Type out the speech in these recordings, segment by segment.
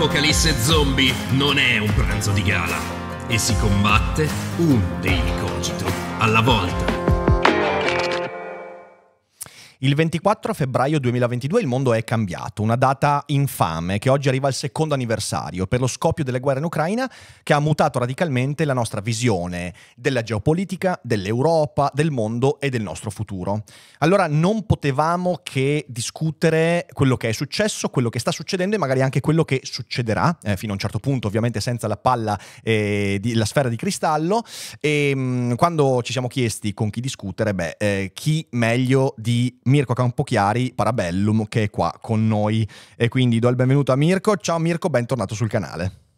L'apocalisse zombie non è un pranzo di gala e si combatte un daily cogito alla volta. Il 24 febbraio 2022 il mondo è cambiato, una data infame che oggi arriva al secondo anniversario per lo scoppio delle guerre in Ucraina che ha mutato radicalmente la nostra visione della geopolitica, dell'Europa, del mondo e del nostro futuro. Allora non potevamo che discutere quello che è successo, quello che sta succedendo e magari anche quello che succederà, eh, fino a un certo punto ovviamente senza la palla eh, la sfera di cristallo. E mh, mm, quando ci siamo chiesti con chi discutere, beh, eh, chi meglio di Mirko Campochiari, Parabellum, che è qua con noi. E quindi do il benvenuto a Mirko. Ciao Mirko, bentornato sul canale.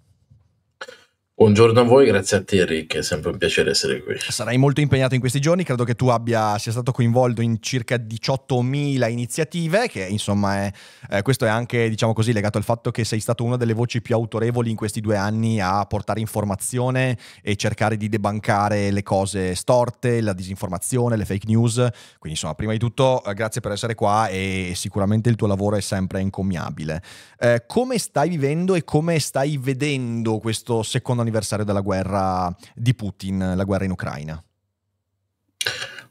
Buongiorno a voi, grazie a te Rick, è sempre un piacere essere qui. Sarai molto impegnato in questi giorni, credo che tu abbia, sia stato coinvolto in circa 18.000 iniziative, che insomma è, eh, questo è anche diciamo così, legato al fatto che sei stato una delle voci più autorevoli in questi due anni a portare informazione e cercare di debancare le cose storte, la disinformazione, le fake news. Quindi insomma, prima di tutto eh, grazie per essere qua e sicuramente il tuo lavoro è sempre incommiabile. Eh, come stai vivendo e come stai vedendo questo secondo anniversario? Anniversario della guerra di Putin, la guerra in Ucraina?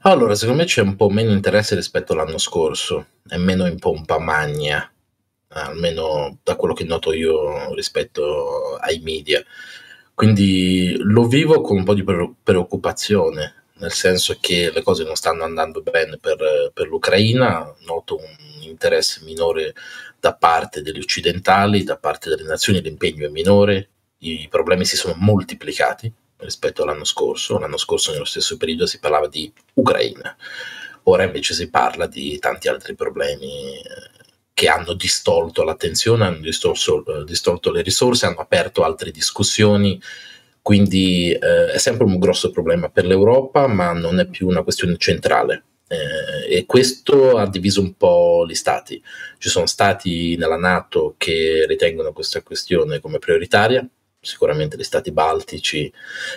Allora, secondo me c'è un po' meno interesse rispetto all'anno scorso, è meno in pompa magna, almeno da quello che noto io rispetto ai media. Quindi lo vivo con un po' di preoccupazione, nel senso che le cose non stanno andando bene per, per l'Ucraina, noto un interesse minore da parte degli occidentali, da parte delle nazioni l'impegno è minore, i problemi si sono moltiplicati rispetto all'anno scorso. L'anno scorso nello stesso periodo si parlava di Ucraina, ora invece si parla di tanti altri problemi eh, che hanno distolto l'attenzione, hanno distolto, eh, distolto le risorse, hanno aperto altre discussioni. Quindi eh, è sempre un grosso problema per l'Europa, ma non è più una questione centrale. Eh, e questo ha diviso un po' gli stati. Ci sono stati nella Nato che ritengono questa questione come prioritaria, sicuramente gli stati baltici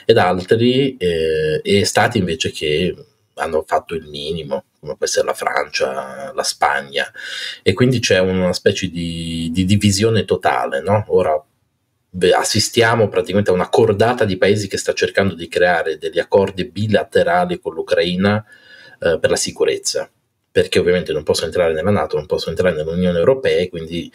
ed altri, eh, e stati invece che hanno fatto il minimo, come può essere la Francia, la Spagna, e quindi c'è una specie di, di divisione totale. No? Ora assistiamo praticamente a una cordata di paesi che sta cercando di creare degli accordi bilaterali con l'Ucraina eh, per la sicurezza, perché ovviamente non possono entrare nella Nato, non possono entrare nell'Unione Europea, e quindi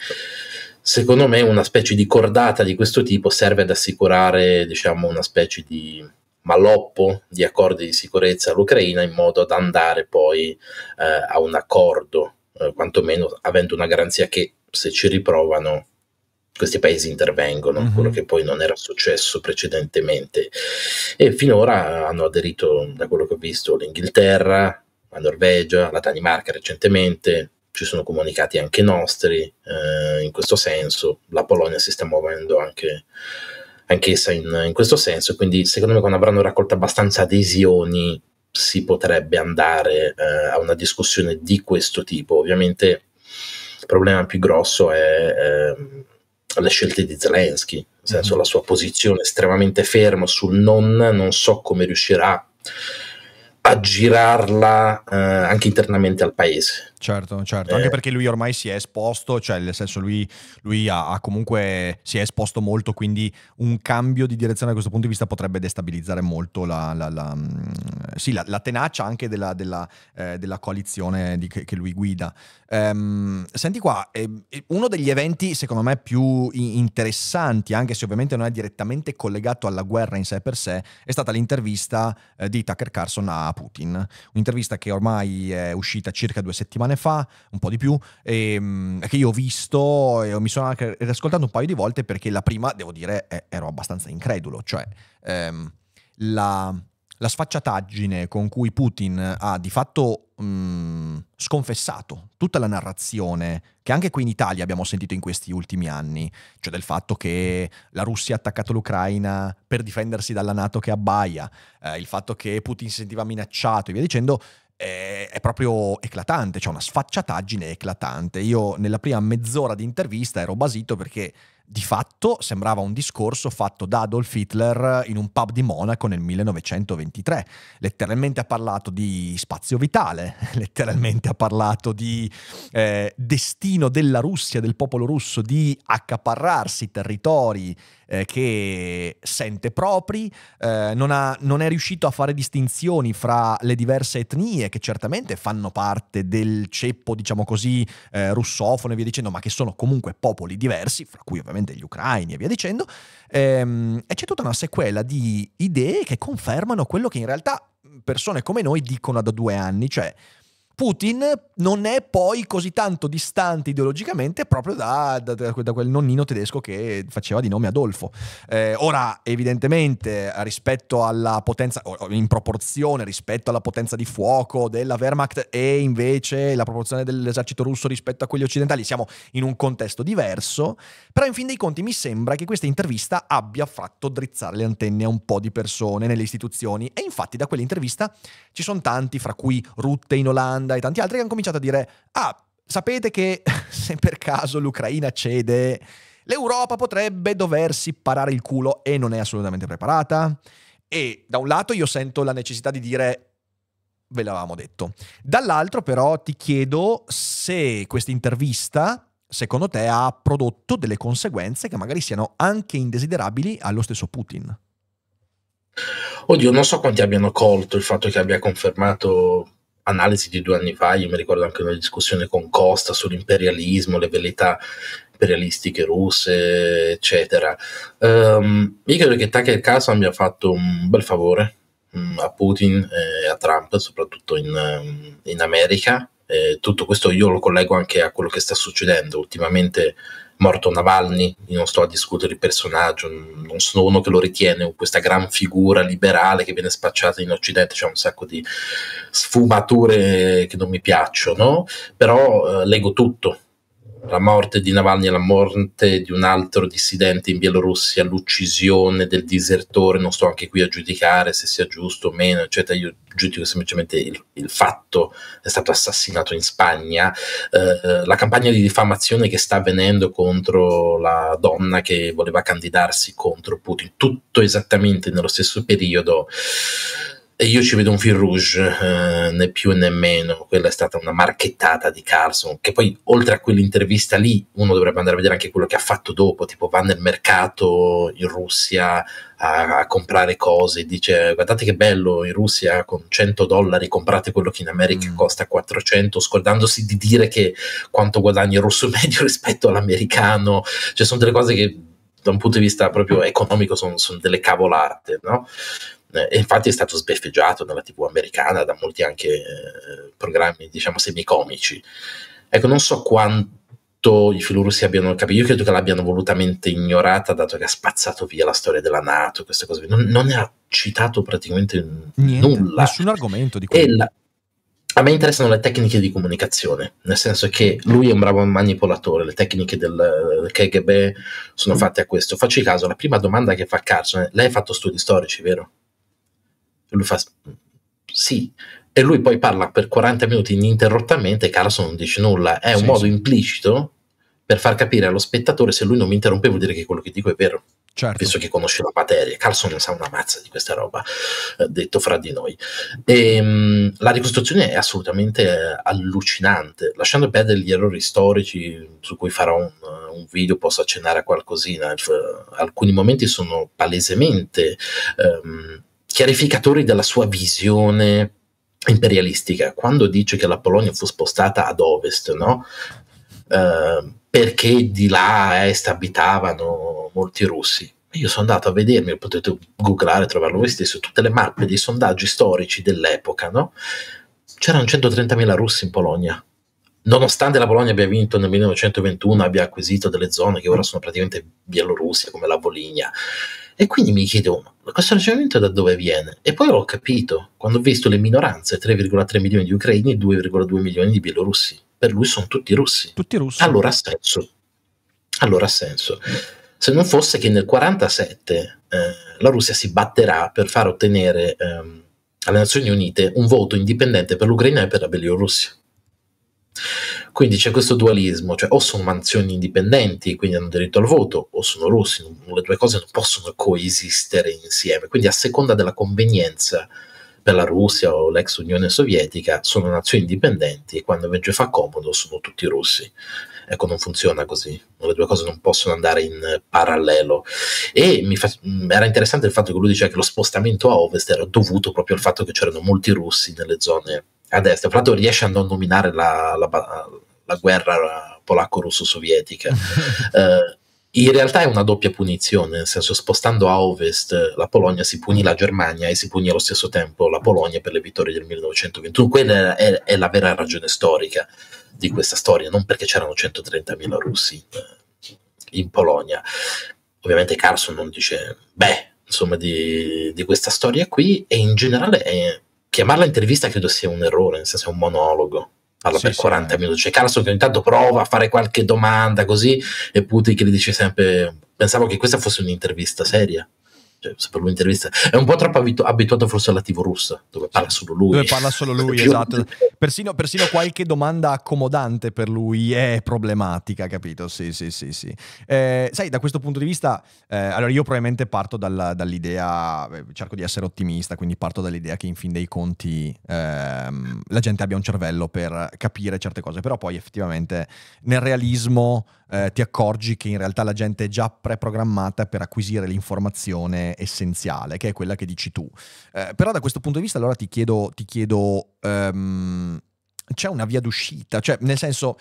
secondo me una specie di cordata di questo tipo serve ad assicurare diciamo, una specie di maloppo di accordi di sicurezza all'Ucraina in modo da andare poi eh, a un accordo, eh, quantomeno avendo una garanzia che se ci riprovano questi paesi intervengono, mm-hmm. quello che poi non era successo precedentemente. E finora hanno aderito, da quello che ho visto, l'Inghilterra, la Norvegia, la Danimarca recentemente, ci sono comunicati anche nostri eh, in questo senso, la Polonia si sta muovendo anche anch'essa in, in, questo senso, quindi secondo me quando avranno raccolto abbastanza adesioni si potrebbe andare eh, a una discussione di questo tipo. Ovviamente il problema più grosso è eh, le scelte di Zelensky, nel senso mm-hmm. la sua posizione estremamente ferma sul non, non so come riuscirà a girarla eh, anche internamente al paese. Certo, certo, eh. anche perché lui ormai si è esposto, cioè nel senso lui, lui ha, ha, comunque si è esposto molto, quindi un cambio di direzione da questo punto di vista potrebbe destabilizzare molto la, la, la, mm, sì, la tenacia anche della, della, eh, della coalizione di, che, che, lui guida. Um, senti qua, eh, uno degli eventi secondo me più interessanti, anche se ovviamente non è direttamente collegato alla guerra in sé per sé, è stata l'intervista eh, di Tucker Carlson a Putin, un'intervista che ormai è uscita circa due settimane fa, un po' di più, e, ehm, che io ho visto e mi sono anche riascoltato un paio di volte perché la prima, devo dire, ero abbastanza incredulo, cioè ehm, la, la, sfacciataggine con cui Putin ha di fatto mm, sconfessato tutta la narrazione che anche qui in Italia abbiamo sentito in questi ultimi anni, cioè del fatto che la Russia ha attaccato l'Ucraina per difendersi dalla Nato che abbaia, eh, il fatto che Putin si sentiva minacciato e via dicendo, è, è proprio eclatante, c'è cioè una sfacciataggine eclatante. Io nella prima mezz'ora di intervista ero basito perché di fatto sembrava un discorso fatto da Adolf Hitler in un pub di Monaco nel 1923. Letteralmente ha parlato di spazio vitale, letteralmente ha parlato di eh, destino della Russia, del popolo russo, di accaparrarsi territori eh, che sente propri, eh, non, ha, non, è riuscito a fare distinzioni fra le diverse etnie che certamente fanno parte del ceppo, diciamo così, eh, russofono e via dicendo, ma che sono comunque popoli diversi, fra cui ovviamente gli ucraini e via dicendo, ehm, e c'è tutta una sequela di idee che confermano quello che in realtà persone come noi dicono da due anni, cioè Putin non è poi così tanto distante ideologicamente proprio da, da, da quel nonnino tedesco che faceva di nome Adolfo. Eh, ora, evidentemente, rispetto alla potenza, in proporzione rispetto alla potenza di fuoco della Wehrmacht e invece la proporzione dell'esercito russo rispetto a quelli occidentali, siamo in un contesto diverso, però in fin dei conti mi sembra che questa intervista abbia fatto drizzare le antenne a un po' di persone nelle istituzioni e infatti da quell'intervista ci sono tanti, fra cui Rutte in Olanda, Olanda e tanti altri che hanno cominciato a dire, ah, sapete che se per caso l'Ucraina cede, l'Europa potrebbe doversi parare il culo e non è assolutamente preparata? E da un lato io sento la necessità di dire ve l'avevamo detto. Dall'altro però ti chiedo se questa intervista, secondo te, ha prodotto delle conseguenze che magari siano anche indesiderabili allo stesso Putin. Oddio, non so quanti abbiano colto il fatto che abbia confermato analisi di due anni fa, io mi ricordo anche una discussione con Costa sull'imperialismo, le velleità imperialistiche russe, eccetera. Um, io credo che Tucker Carlson abbia fatto un bel favore um, a Putin e a Trump, soprattutto in, um, in America. E tutto questo io lo collego anche a quello che sta succedendo ultimamente morto Navalny, io non sto a discutere il personaggio, non sono uno che lo ritiene questa gran figura liberale che viene spacciata in Occidente, c'è un sacco di sfumature che non mi piacciono, però eh, leggo tutto, la morte di Navalny e la morte di un altro dissidente in Bielorussia, l'uccisione del disertore, non sto anche qui a giudicare se sia giusto o meno, eccetera, io giudico semplicemente il, il fatto è stato assassinato in Spagna, eh, la campagna di diffamazione che sta avvenendo contro la donna che voleva candidarsi contro Putin, tutto esattamente nello stesso periodo io ci vedo un fil rouge, eh, né più né meno. Quella è stata una marchettata di Carlson. Che poi, oltre a quell'intervista lì, uno dovrebbe andare a vedere anche quello che ha fatto dopo. Tipo, va nel mercato in Russia a, a comprare cose. Dice: Guardate che bello in Russia con 100 dollari comprate quello che in America mm. costa 400, scordandosi di dire che quanto guadagna il russo medio rispetto all'americano. Cioè, sono delle cose che da un punto di vista proprio economico sono, sono delle cavolate, no? E infatti è stato sbeffeggiato nella tv americana da molti anche eh, programmi diciamo semicomici ecco non so quanto i filorussi abbiano capito io credo che l'abbiano volutamente ignorata dato che ha spazzato via la storia della Nato queste cose non, non ne ha citato praticamente Niente, nulla nessun argomento di quello a me interessano le tecniche di comunicazione, nel senso che lui è un bravo manipolatore, le tecniche del KGB sono fatte a questo. Facci caso, la prima domanda che fa Carson è, lei ha fatto studi storici, vero? E lui fa sì. E lui poi parla per 40 minuti ininterrottamente e Carlson non dice nulla. È un sì, modo sì. implicito per far capire allo spettatore se lui non mi interrompe vuol dire che quello che dico è vero. Certo. Visto che conosce la materia. Carlson sa una mazza di questa roba, eh, detto fra di noi. E, ehm, mh, la ricostruzione è assolutamente eh, allucinante, lasciando perdere gli errori storici su cui farò un, un video, posso accennare a qualcosina. alcuni momenti sono palesemente... Um, chiarificatori della sua visione imperialistica. Quando dice che la Polonia fu spostata ad ovest, no? Uh, perché di là a est abitavano molti russi. Io sono andato a vedermi, potete googlare, trovarlo voi stesso, tutte le mappe dei sondaggi storici dell'epoca, no? C'erano 130.000 russi in Polonia. Nonostante la Polonia abbia vinto nel 1921, abbia acquisito delle zone che ora sono praticamente Bielorussia, come la Voligna. E quindi mi chiedo, questo ragionamento da dove viene? E poi l'ho capito, quando ho visto le minoranze, 3,3 milioni di ucraini e 2,2 milioni di bielorussi. Per lui sono tutti russi. Tutti russi. Allora ha senso. Allora ha senso. Se non fosse che nel 1947 eh, la Russia si batterà per far ottenere ehm, alle Nazioni Unite un voto indipendente per l'Ucraina e per la Bielorussia. Quindi c'è questo dualismo, cioè o sono mansioni indipendenti, quindi hanno diritto al voto, o sono russi, le due cose non possono coesistere insieme. Quindi a seconda della convenienza per la Russia o l'ex Unione Sovietica sono nazioni indipendenti e quando invece fa comodo sono tutti russi. Ecco, non funziona così, le due cose non possono andare in parallelo. E fa, era interessante il fatto che lui diceva che lo spostamento a ovest era dovuto proprio al fatto che c'erano molti russi nelle zone a destra. Fra l'altro riesce a non nominare la, la, la guerra polacco-russo-sovietica. eh, in realtà è una doppia punizione, nel senso spostando a ovest la Polonia si punì la Germania e si punì allo stesso tempo la Polonia per le vittorie del 1921. Quella è, è la vera ragione storica di questa storia, non perché c'erano 130.000 russi eh, in Polonia. Ovviamente Carlson non dice, beh, insomma, di, di questa storia qui e in generale è, chiamarla intervista credo sia un errore, nel senso è un monologo parla sì, per 40 sì. minuti. C'è Carlson che ogni tanto prova a fare qualche domanda così e Putin che gli dice sempre pensavo che questa fosse un'intervista seria cioè, per un'intervista è un po' troppo abitu- abituato forse alla TV russa dove parla solo lui. dove parla solo lui esatto. persino, persino, qualche domanda accomodante per lui è problematica capito? Sì sì sì sì. Eh, sai da questo punto di vista eh, allora io probabilmente parto dalla, dall'idea eh, cerco di essere ottimista quindi parto dall'idea che in fin dei conti ehm, la gente abbia un cervello per capire certe cose però poi effettivamente nel realismo eh, ti accorgi che in realtà la gente è già preprogrammata per acquisire l'informazione essenziale, che è quella che dici tu. Eh, però da questo punto di vista allora ti chiedo, ti chiedo um, c'è una via d'uscita? Cioè, nel senso...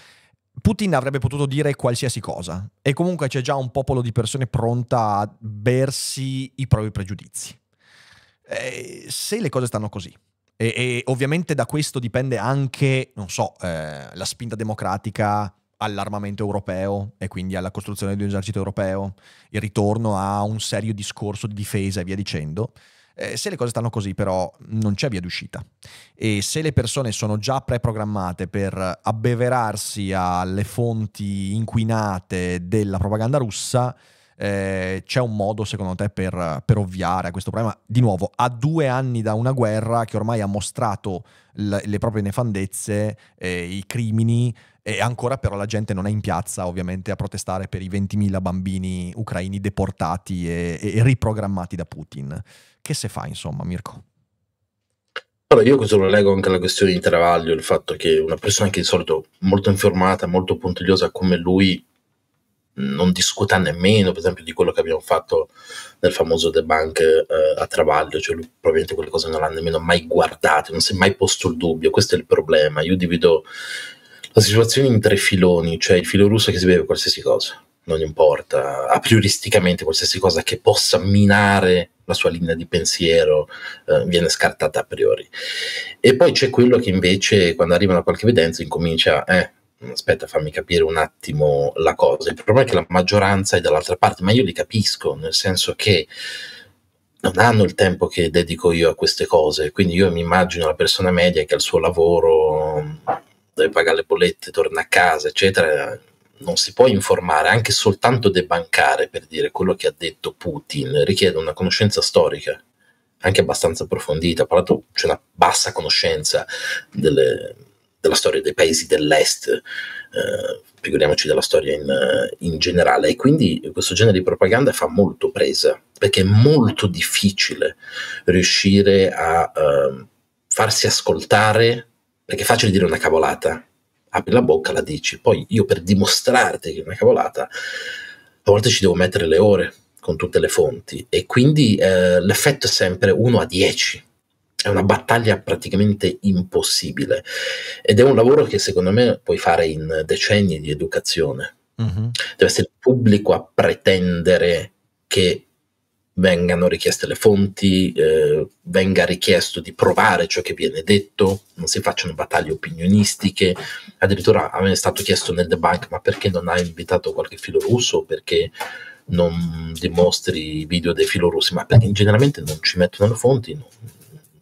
Putin avrebbe potuto dire qualsiasi cosa e comunque c'è già un popolo di persone pronta a bersi i propri pregiudizi. Eh, se le cose stanno così, e, e, ovviamente da questo dipende anche, non so, eh, la spinta democratica all'armamento europeo e quindi alla costruzione di un esercito europeo, il ritorno a un serio discorso di difesa e via dicendo. Eh, se le cose stanno così però non c'è via d'uscita e se le persone sono già preprogrammate per abbeverarsi alle fonti inquinate della propaganda russa, eh, c'è un modo secondo te per, per, ovviare a questo problema? Di nuovo, a due anni da una guerra che ormai ha mostrato l- le proprie nefandezze, eh, i crimini, e ancora però la gente non è in piazza ovviamente a protestare per i 20.000 bambini ucraini deportati e, e riprogrammati da Putin. Che se fa insomma Mirko? Allora, io questo lo leggo anche alla questione di Travaglio, il fatto che una persona che di solito molto informata, molto puntigliosa come lui non discuta nemmeno, per esempio, di quello che abbiamo fatto nel famoso debunk eh, a Travaglio, cioè lui probabilmente quelle cose non l'ha nemmeno mai guardate, non si è mai posto il dubbio, questo è il problema. Io divido la situazione in tre filoni, cioè il filo russo che si beve qualsiasi cosa, non importa, a prioristicamente qualsiasi cosa che possa minare la sua linea di pensiero eh, viene scartata a priori. E poi c'è quello che invece quando arriva a qualche evidenza incomincia, eh, aspetta fammi capire un attimo la cosa. Il problema è che la maggioranza è dall'altra parte, ma io li capisco, nel senso che non hanno il tempo che dedico io a queste cose, quindi io mi immagino la persona media che ha il suo lavoro deve pagare le bollette, torna a casa, eccetera, non si può informare, anche soltanto debancare per dire quello che ha detto Putin, richiede una conoscenza storica anche abbastanza approfondita. Tra l'altro c'è una bassa conoscenza delle, della storia dei paesi dell'est, eh, figuriamoci della storia in, in, generale. E quindi questo genere di propaganda fa molto presa, perché è molto difficile riuscire a eh, farsi ascoltare perché è facile dire una cavolata, apri la bocca, la dici, poi io per dimostrarti che è una cavolata, a volte ci devo mettere le ore con tutte le fonti e quindi eh, l'effetto è sempre 1 a 10. È una battaglia praticamente impossibile ed è un lavoro che secondo me puoi fare in decenni di educazione. Mm-hmm. Deve essere il pubblico a pretendere che vengano richieste le fonti, eh, venga richiesto di provare ciò che viene detto, non si facciano battaglie opinionistiche. Addirittura a me è stato chiesto nel debunk: ma perché non hai invitato qualche filo russo? Perché non dimostri video dei filorussi? Ma perché generalmente non ci mettono le fonti. Non,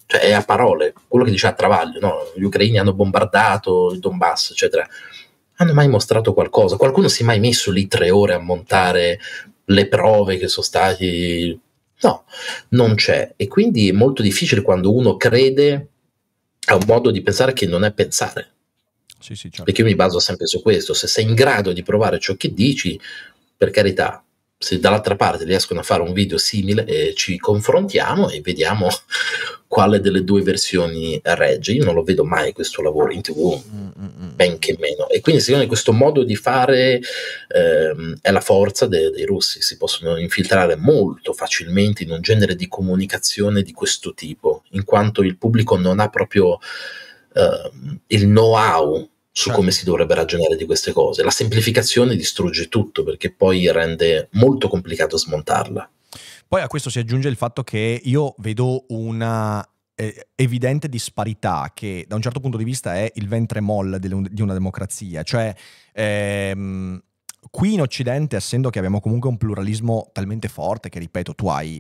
cioè è a parole, quello che dice a Travaglio, no? gli ucraini hanno bombardato il Donbass, eccetera. Hanno mai mostrato qualcosa? Qualcuno si è mai messo lì tre ore a montare le prove che sono stati No, non c'è. E quindi è molto difficile quando uno crede a un modo di pensare che non è pensare. Sì, sì, certo. Perché io mi baso sempre su questo, se sei in grado di provare ciò che dici, per carità, se dall'altra parte riescono a fare un video simile eh, ci confrontiamo e vediamo quale delle due versioni regge. Io non lo vedo mai questo lavoro in tv, mm-hmm. benché meno. E quindi secondo me questo modo di fare ehm, è la forza de- dei russi, si possono infiltrare molto facilmente in un genere di comunicazione di questo tipo, in quanto il pubblico non ha proprio ehm, il know-how su certo. come si dovrebbe ragionare di queste cose. La semplificazione distrugge tutto perché poi rende molto complicato smontarla. Poi a questo si aggiunge il fatto che io vedo una eh, evidente disparità che da un certo punto di vista è il ventre molle di una democrazia, cioè ehm, qui in Occidente, essendo che abbiamo comunque un pluralismo talmente forte che, ripeto, tu hai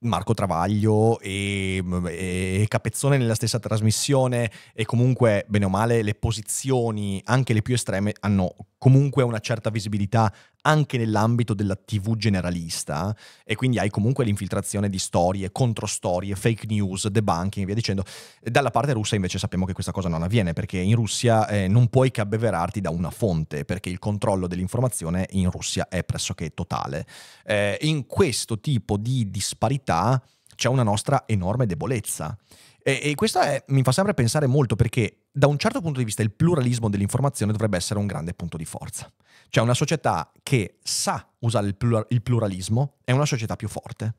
Marco Travaglio e, e, Capezzone nella stessa trasmissione e comunque, bene o male, le posizioni, anche le più estreme, hanno comunque una certa visibilità anche nell'ambito della TV generalista e quindi hai comunque l'infiltrazione di storie, controstorie, fake news, debunking e via dicendo. Dalla parte russa invece sappiamo che questa cosa non avviene perché in Russia eh, non puoi che abbeverarti da una fonte perché il controllo dell'informazione in Russia è pressoché totale. Eh, in questo tipo di disparità c'è una nostra enorme debolezza. E, e questo è, mi fa sempre pensare molto perché da un certo punto di vista il pluralismo dell'informazione dovrebbe essere un grande punto di forza. Cioè una società che sa usare il, plura- il, pluralismo è una società più forte.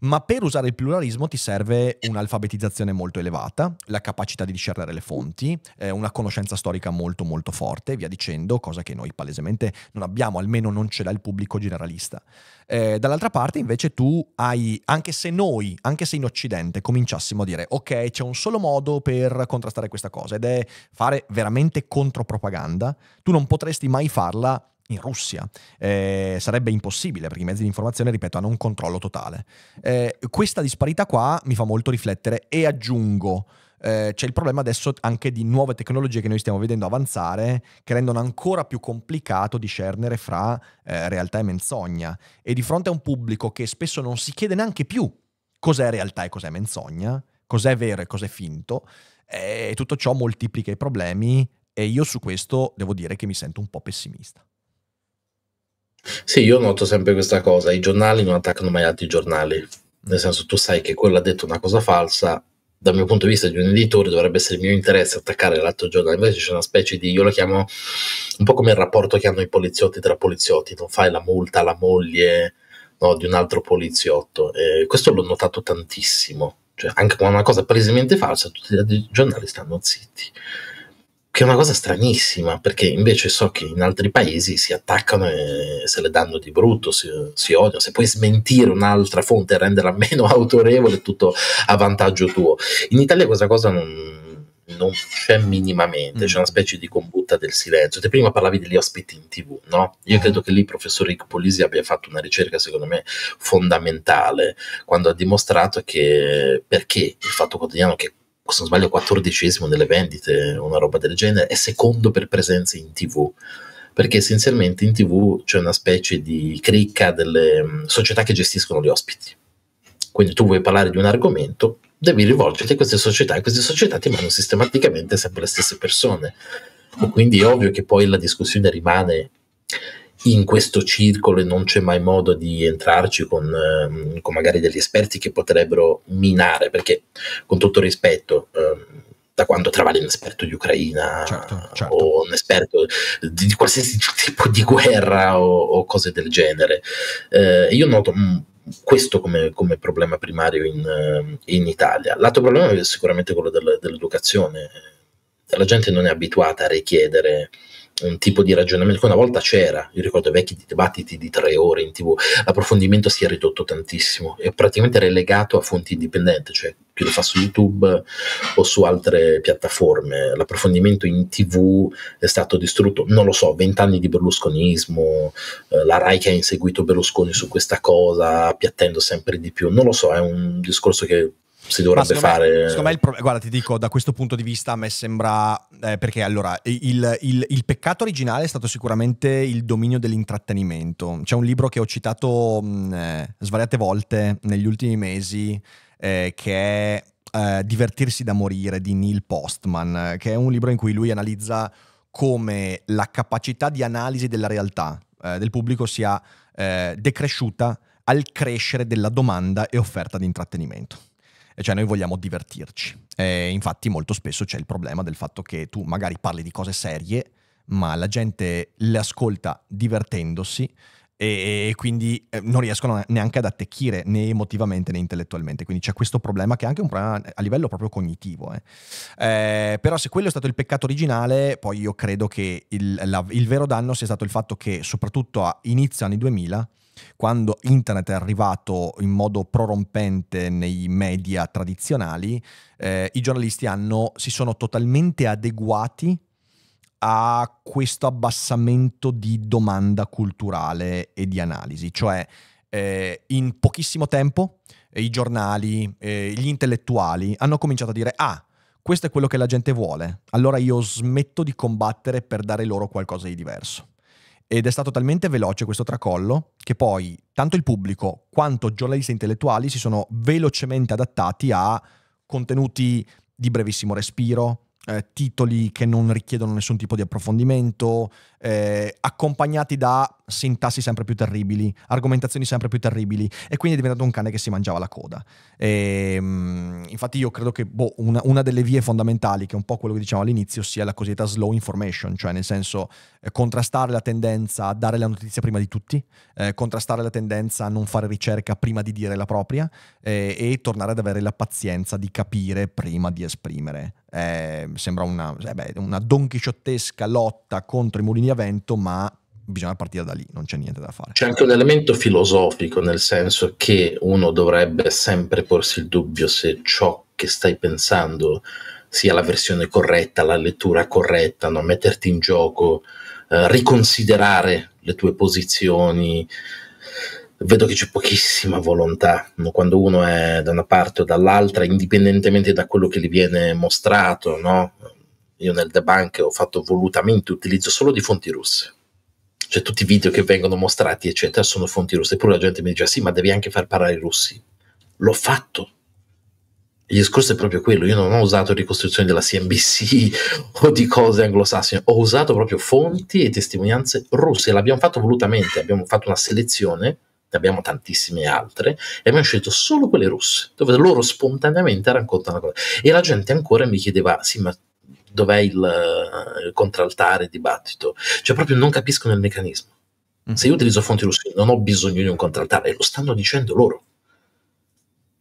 Ma per usare il pluralismo ti serve un'alfabetizzazione molto elevata, la capacità di discernere le fonti, eh, una conoscenza storica molto molto forte, via dicendo, cosa che noi palesemente non abbiamo, almeno non ce l'ha il pubblico generalista. Eh, dall'altra parte invece tu hai, anche se noi, anche se in Occidente cominciassimo a dire ok c'è un solo modo per contrastare questa cosa ed è fare veramente contropropaganda, tu non potresti mai farla in Russia. Eh, sarebbe impossibile perché i mezzi di informazione, ripeto, hanno un controllo totale. Eh, questa disparità qua mi fa molto riflettere e aggiungo. Eh, c'è il problema adesso anche di nuove tecnologie che noi stiamo vedendo avanzare che rendono ancora più complicato discernere fra eh, realtà e menzogna e di fronte a un pubblico che spesso non si chiede neanche più cos'è realtà e cos'è menzogna, cos'è vero e cos'è finto, e tutto ciò moltiplica i problemi e io su questo devo dire che mi sento un po' pessimista. Sì, io noto sempre questa cosa, i giornali non attaccano mai altri giornali, nel senso tu sai che quello ha detto una cosa falsa, dal mio punto di vista di un editore dovrebbe essere il mio interesse attaccare l'altro giornale, invece c'è una specie di, io lo chiamo un po' come il rapporto che hanno i poliziotti tra poliziotti, non fai la multa alla moglie no, di un altro poliziotto, e questo l'ho notato tantissimo, cioè anche con una cosa palesemente falsa tutti altri giornali stanno zitti che è una cosa stranissima, perché invece so che in altri paesi si attaccano e se le danno di brutto, si, si odiano. Se puoi smentire un'altra fonte e renderla meno autorevole, tutto a vantaggio tuo. In Italia questa cosa non, non c'è minimamente, c'è una mm. specie di combutta del silenzio. Te prima parlavi degli ospiti in tv, no? Io mm. credo che lì il professor Rick Polisi abbia fatto una ricerca, secondo me, fondamentale, quando ha dimostrato che perché il Fatto Quotidiano, che se non sbaglio, quattordicesimo nelle vendite, una roba del genere, è secondo per presenza in tv. Perché essenzialmente in tv c'è una specie di cricca delle mm, società che gestiscono gli ospiti. Quindi tu vuoi parlare di un argomento, devi rivolgerti a queste società e queste società ti mandano sistematicamente sempre le stesse persone. E quindi è ovvio che poi la discussione rimane in questo circolo e non c'è mai modo di entrarci con, eh, con magari degli esperti che potrebbero minare, perché con tutto rispetto... Eh, da quando travali un esperto di Ucraina certo, certo. o un esperto di, qualsiasi tipo di guerra o, o cose del genere. Eh, io noto mh, mm, questo come, come, problema primario in, eh, in, Italia. L'altro problema è sicuramente quello del, dell'educazione. La gente non è abituata a richiedere un tipo di ragionamento che una volta c'era, io ricordo vecchi dibattiti di tre ore in tv, l'approfondimento si è ridotto tantissimo, è praticamente relegato a fonti indipendenti, cioè chi lo fa su YouTube o su altre piattaforme, l'approfondimento in tv è stato distrutto, non lo so, vent'anni di berlusconismo, eh, la RAI che ha inseguito Berlusconi su questa cosa, appiattendo sempre di più, non lo so, è un discorso che si dovrebbe fare. Me, secondo me, il pro- guarda, ti dico, da questo punto di vista a me sembra, eh, perché allora, il, il, il, peccato originale è stato sicuramente il dominio dell'intrattenimento. C'è un libro che ho citato mh, eh, svariate volte negli ultimi mesi, eh, che è eh, Divertirsi da morire di Neil Postman, che è un libro in cui lui analizza come la capacità di analisi della realtà eh, del pubblico sia eh, decresciuta al crescere della domanda e offerta di intrattenimento. Cioè noi vogliamo divertirci. E infatti molto spesso c'è il problema del fatto che tu magari parli di cose serie, ma la gente le ascolta divertendosi e, quindi eh, non riescono neanche ad attecchire né emotivamente né intellettualmente. Quindi c'è questo problema che è anche un problema a livello proprio cognitivo. Eh. Eh, però se quello è stato il peccato originale, poi io credo che il, la, il vero danno sia stato il fatto che soprattutto a inizio anni 2000 quando internet è arrivato in modo prorompente nei media tradizionali, eh, i giornalisti hanno, si sono totalmente adeguati a questo abbassamento di domanda culturale e di analisi, cioè eh, in pochissimo tempo eh, i giornali, eh, gli intellettuali hanno cominciato a dire ah, questo è quello che la gente vuole, allora io smetto di combattere per dare loro qualcosa di diverso. Ed è stato talmente veloce questo tracollo che poi tanto il pubblico quanto giornalisti intellettuali si sono velocemente adattati a contenuti di brevissimo respiro, eh, titoli che non richiedono nessun tipo di approfondimento, eh, accompagnati da sintassi sempre più terribili, argomentazioni sempre più terribili e quindi è diventato un cane che si mangiava la coda. E, um, infatti io credo che boh, una, una, delle vie fondamentali, che è un po' quello che diciamo all'inizio, sia la cosiddetta slow information, cioè nel senso eh, contrastare la tendenza a dare la notizia prima di tutti, eh, contrastare la tendenza a non fare ricerca prima di dire la propria eh, e tornare ad avere la pazienza di capire prima di esprimere. Eh, sembra una, eh beh, una donchisciottesca lotta contro i mulini a vento, ma bisogna partire da lì, non c'è niente da fare. C'è anche un elemento filosofico, nel senso che uno dovrebbe sempre porsi il dubbio se ciò che stai pensando sia la versione corretta, la lettura corretta, non metterti in gioco, eh, riconsiderare le tue posizioni. Vedo che c'è pochissima volontà quando uno è da una parte o dall'altra, indipendentemente da quello che gli viene mostrato. No? Io nel debunk ho fatto volutamente utilizzo solo di fonti russe cioè tutti i video che vengono mostrati, eccetera, sono fonti russe. Eppure la gente mi dice: sì, ma devi anche far parlare i russi. L'ho fatto. Il discorso è proprio quello. Io non ho usato ricostruzioni della CNBC o di cose anglosassone, ho usato proprio fonti e testimonianze russe. L'abbiamo fatto volutamente. Abbiamo fatto una selezione, ne abbiamo tantissime altre, e abbiamo scelto solo quelle russe, dove loro spontaneamente raccontano cose. E la gente ancora mi chiedeva: sì, ma dov'è il, il contraltare, il dibattito. Cioè proprio non capiscono il meccanismo. Mm. Se io utilizzo fonti russe non ho bisogno di un contraltare, lo stanno dicendo loro.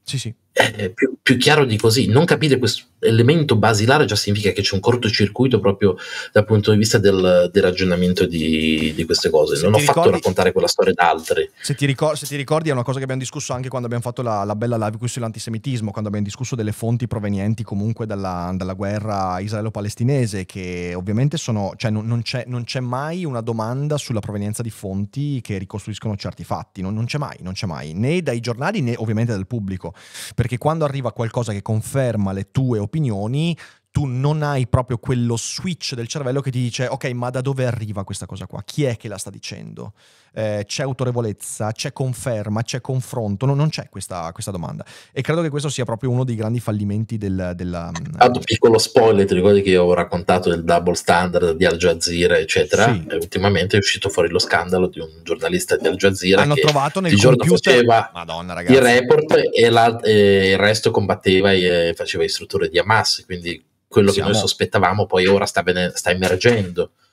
Sì, sì. È più, più, chiaro di così. Non capire questo elemento basilare già significa che c'è un cortocircuito proprio dal punto di vista del, del ragionamento di, di, queste cose. Se non ho ricordi, fatto raccontare quella storia da altri. Se ti, ricordi, se ti, ricordi, è una cosa che abbiamo discusso anche quando abbiamo fatto la, la bella live qui sull'antisemitismo, quando abbiamo discusso delle fonti provenienti comunque dalla, dalla guerra israelo-palestinese, che ovviamente sono, cioè non, non, c'è, non, c'è, mai una domanda sulla provenienza di fonti che ricostruiscono certi fatti. Non, non c'è mai, non c'è mai, né dai giornali né ovviamente dal pubblico. Perché quando arriva qualcosa che conferma le tue opinioni, tu non hai proprio quello switch del cervello che ti dice ok ma da dove arriva questa cosa qua? Chi è che la sta dicendo? Eh, c'è autorevolezza, c'è conferma, c'è confronto, no, non c'è questa, questa, domanda e credo che questo sia proprio uno dei grandi fallimenti del, della... Ah, un piccolo spoiler, ti ricordi che io ho raccontato del double standard di Al Jazeera eccetera sì. e ultimamente è uscito fuori lo scandalo di un giornalista di Al Jazeera hanno che trovato nel computer faceva Madonna, il report e, la, e, il resto combatteva e faceva istruttore di Hamas quindi quello siamo... che noi sospettavamo poi ora sta, bene, sta emergendo. Sì,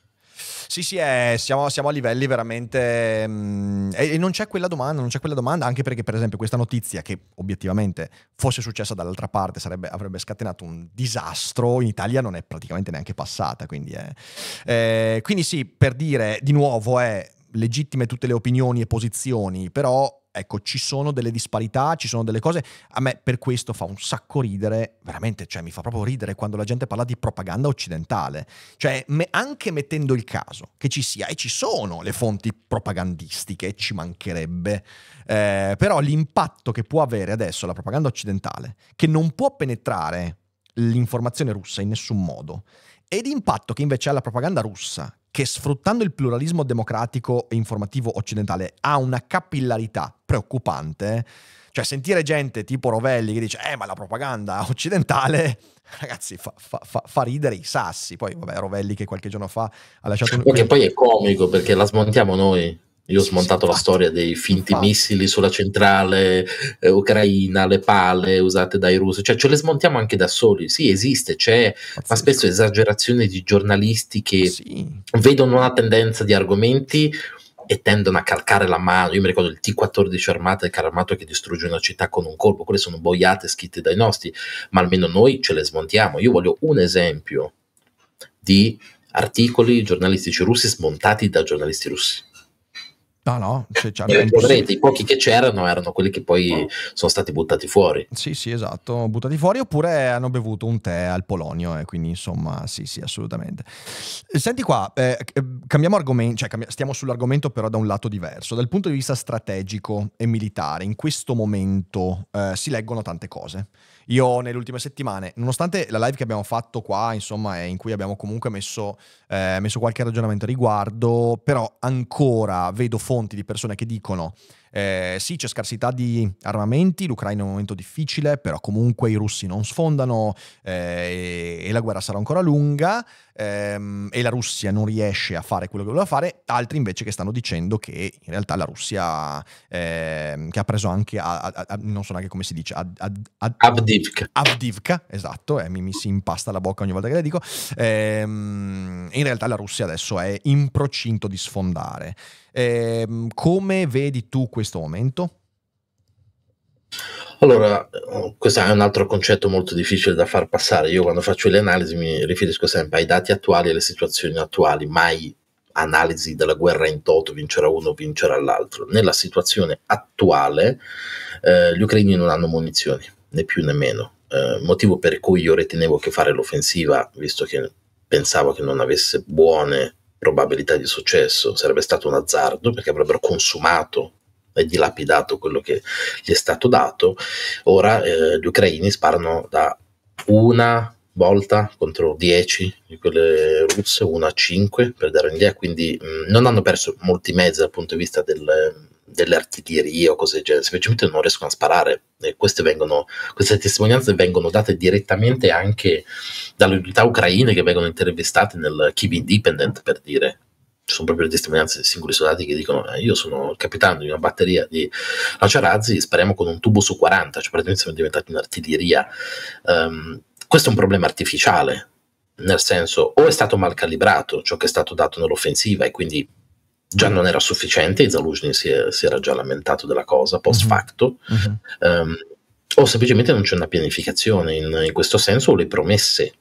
sì, è, siamo, siamo, a livelli veramente... Mh, mm, e, non c'è quella domanda, non c'è quella domanda, anche perché per esempio questa notizia che obiettivamente fosse successa dall'altra parte sarebbe, avrebbe scatenato un disastro, in Italia non è praticamente neanche passata, quindi, è, eh, quindi sì, per dire di nuovo è legittime tutte le opinioni e posizioni, però ecco, ci sono delle disparità, ci sono delle cose. A me per questo fa un sacco ridere, veramente, cioè mi fa proprio ridere quando la gente parla di propaganda occidentale. Cioè, me, anche mettendo il caso che ci sia, e ci sono le fonti propagandistiche, ci mancherebbe, eh, però l'impatto che può avere adesso la propaganda occidentale, che non può penetrare l'informazione russa in nessun modo, e l'impatto che invece ha la propaganda russa, che sfruttando il pluralismo democratico e informativo occidentale ha una capillarità preoccupante. Cioè, sentire gente tipo Rovelli che dice, eh, ma la propaganda occidentale, ragazzi, fa, fa, fa, fa ridere i sassi. Poi, vabbè, Rovelli che qualche giorno fa ha lasciato un... Perché poi è comico, perché la smontiamo noi. Io ho smontato la storia dei finti infatti. missili sulla centrale eh, ucraina, le pale usate dai russi, cioè ce le smontiamo anche da soli. Sì, esiste, c'è, Pazzesco. ma spesso esagerazione di giornalisti che sì. vedono una tendenza di argomenti e tendono a calcare la mano. Io mi ricordo il T-14 armata, il carro armato che distrugge una città con un colpo, quelle sono boiate scritte dai nostri, ma almeno noi ce le smontiamo. Io voglio un esempio di articoli giornalistici russi smontati da giornalisti russi. No, no, cioè, cioè, i pochi che c'erano erano quelli che poi sono stati buttati fuori. Sì, sì, esatto, buttati fuori oppure hanno bevuto un tè al Polonio e quindi insomma, sì, sì, assolutamente. Senti qua, eh, cambiamo argomento, cioè cambi- stiamo sull'argomento però da un lato diverso. Dal punto di vista strategico e militare, in questo momento eh, si leggono tante cose. Io nelle ultime settimane, nonostante la live che abbiamo fatto qua, insomma, in cui abbiamo comunque messo, eh, messo qualche ragionamento a riguardo, però ancora vedo fonti di persone che dicono eh, sì, c'è scarsità di armamenti, l'Ucraina è un momento difficile, però comunque i russi non sfondano eh, e, e, la guerra sarà ancora lunga ehm, e la Russia non riesce a fare quello che voleva fare, altri invece che stanno dicendo che in realtà la Russia eh, che ha preso anche, a, a, a, non so neanche come si dice, Avdivka. Avdivka, esatto, eh, mi, mi, si impasta la bocca ogni volta che la dico, ehm, in realtà la Russia adesso è in procinto di sfondare. Eh, come vedi tu questo momento? Allora, questo è un altro concetto molto difficile da far passare. Io quando faccio le analisi mi riferisco sempre ai dati attuali e alle situazioni attuali, mai analisi della guerra in toto, vincerà uno, vincerà l'altro. Nella situazione attuale eh, gli ucraini non hanno munizioni, né più né meno, eh, motivo per cui io ritenevo che fare l'offensiva, visto che pensavo che non avesse buone probabilità di successo, sarebbe stato un azzardo perché avrebbero consumato e dilapidato quello che gli è stato dato. Ora eh, gli ucraini sparano da una volta contro 10 di quelle russe, una a 5 per dare un'idea, quindi mh, mm, non hanno perso molti mezzi dal punto di vista del, delle artiglierie o cose del genere, semplicemente non riescono a sparare. Queste, vengono, queste testimonianze vengono date direttamente anche dalle unità ucraine che vengono intervistate nel Kiev Independent per dire. Ci sono proprio le testimonianze di singoli soldati che dicono: eh, Io sono il capitano di una batteria di lanciarazzi, spariamo con un tubo su 40, cioè praticamente siamo diventati un'artiglieria. Um, questo è un problema artificiale, nel senso, o è stato mal calibrato ciò che è stato dato nell'offensiva e quindi già non era sufficiente, Zaluzhny si, si era già lamentato della cosa post mhm. facto, uh-huh. um, o semplicemente non c'è una pianificazione in, in, questo senso, o le promesse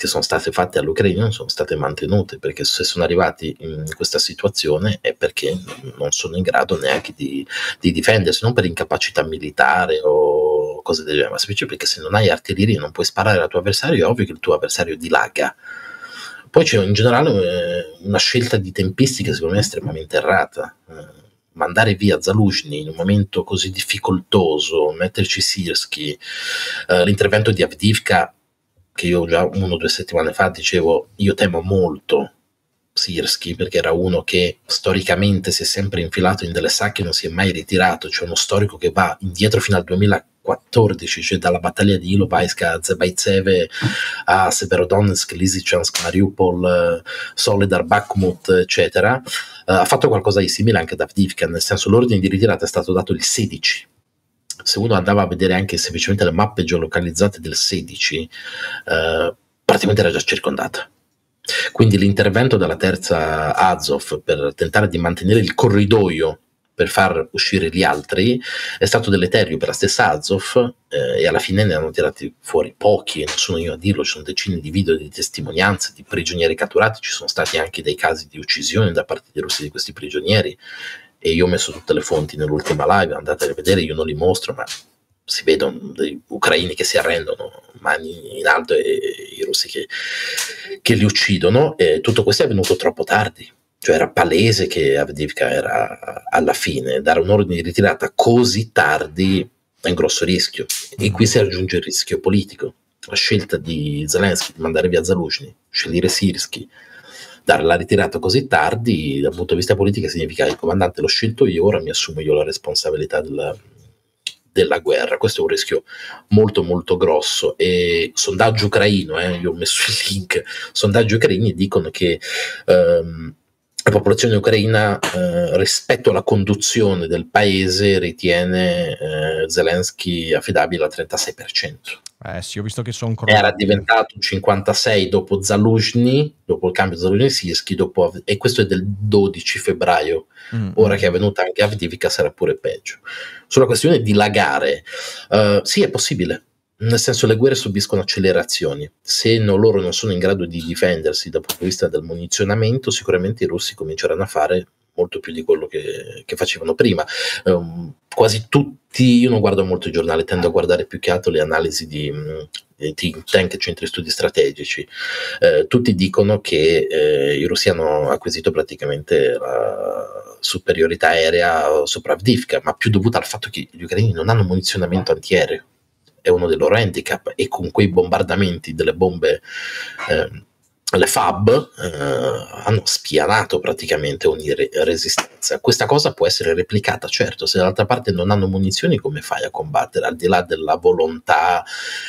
che sono state fatte all'Ucraina non sono state mantenute, perché se sono arrivati in questa situazione è perché non sono in grado neanche di, di difendersi, non per incapacità militare o cose del genere, ma semplicemente perché se non hai artiglieria e non puoi sparare al tuo avversario, è ovvio che il tuo avversario dilaga poi c'è in generale eh, una scelta di tempistica secondo me estremamente errata. Eh, mandare via Zaluzhny in un momento così difficoltoso, metterci Sirski, eh, l'intervento di Avdivka, che io già uno o due settimane fa dicevo, io temo molto Sirski perché era uno che storicamente si è sempre infilato in delle sacche e non si è mai ritirato, cioè uno storico che va indietro fino al 2000 14, cioè dalla battaglia di Ilovaiska a Zebaitseve a Severodonetsk, Lysychansk, Mariupol, Soledar, Bakhmut, eccetera, uh, ha fatto qualcosa di simile anche ad Avdivka, nel senso l'ordine di ritirata è stato dato il 16. Se uno andava a vedere anche semplicemente le mappe geolocalizzate del 16, uh, eh, praticamente era già circondata. Quindi l'intervento della terza Azov per tentare di mantenere il corridoio per far uscire gli altri è stato deleterio per la stessa Azov eh, e alla fine ne hanno tirati fuori pochi, non sono io a dirlo, ci sono decine di video di testimonianze di prigionieri catturati, ci sono stati anche dei casi di uccisione da parte dei russi di questi prigionieri e io ho messo tutte le fonti nell'ultima live, andate a vedere, io non li mostro, ma si vedono dei ucraini che si arrendono, mani in alto e, e i russi che, che li uccidono e tutto questo è avvenuto troppo tardi cioè era palese che Avdivka era alla fine, dare un ordine di ritirata così tardi è un grosso rischio. E qui si aggiunge il rischio politico. La scelta di Zelensky di mandare via Zaluzhny, scegliere Sirski, dare la ritirata così tardi dal punto di vista politico significa che il comandante l'ho scelto io, ora mi assumo io la responsabilità della, della guerra. Questo è un rischio molto molto grosso e sondaggio ucraino, eh, io ho messo il link, sondaggi ucraini dicono che ehm, la popolazione ucraina eh, rispetto alla conduzione del paese ritiene eh, Zelensky affidabile al 36%. Eh sì, ho visto che sono Era diventato 56 dopo Zaluzhny, dopo il cambio Zaluzhny-Sirsky, dopo, e questo è del 12 febbraio. Mm. Ora che è venuta anche Avdivika sarà pure peggio. Sulla questione di lagare, uh, sì, è possibile. Nel senso, le guerre subiscono accelerazioni. Se no, loro non sono in grado di difendersi dal punto di vista del munizionamento, sicuramente i russi cominceranno a fare molto più di quello che, che facevano prima. Um, quasi tutti, io non guardo molto i giornali, tendo a guardare più che altro le analisi di, di think tank, centri studi strategici. Eh, tutti dicono che eh, i russi hanno acquisito praticamente la superiorità aerea sopra Avdivka, ma più dovuta al fatto che gli ucraini non hanno munizionamento antiaereo. È uno dei loro handicap e con quei bombardamenti delle bombe eh, le FAB eh, hanno spianato praticamente ogni re- resistenza. Questa cosa può essere replicata, certo, se dall'altra parte non hanno munizioni come fai a combattere, al di là della volontà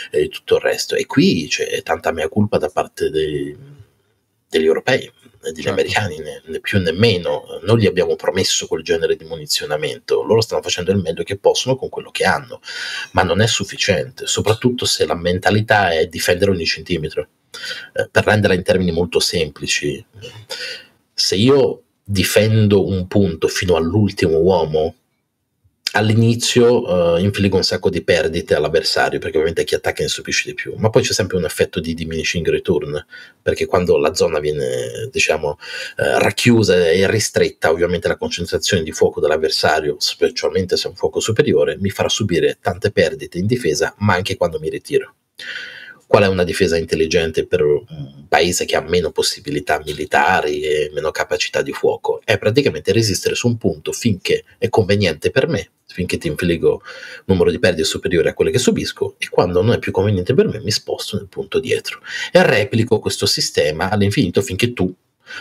e tutto il resto. E qui c'è tanta mea culpa da parte dei, degli europei, degli certo. americani, né, né, più né meno. Noi gli abbiamo promesso quel genere di munizionamento, loro stanno facendo il meglio che possono con quello che hanno, ma non è sufficiente, soprattutto se la mentalità è difendere ogni centimetro eh, per renderla in termini molto semplici, se io difendo un punto fino all'ultimo uomo, all'inizio uh, infliggo un sacco di perdite all'avversario perché ovviamente chi attacca ne stupisce di più ma poi c'è sempre un effetto di diminishing return perché quando la zona viene diciamo uh, racchiusa e ristretta ovviamente la concentrazione di fuoco dell'avversario specialmente se è un fuoco superiore mi farà subire tante perdite in difesa ma anche quando mi ritiro qual è una difesa intelligente per un paese che ha meno possibilità militari e meno capacità di fuoco? È praticamente resistere su un punto finché è conveniente per me, finché ti infliggo un numero di perdite superiore a quelle che subisco e quando non è più conveniente per me mi sposto nel punto dietro e replico questo sistema all'infinito finché tu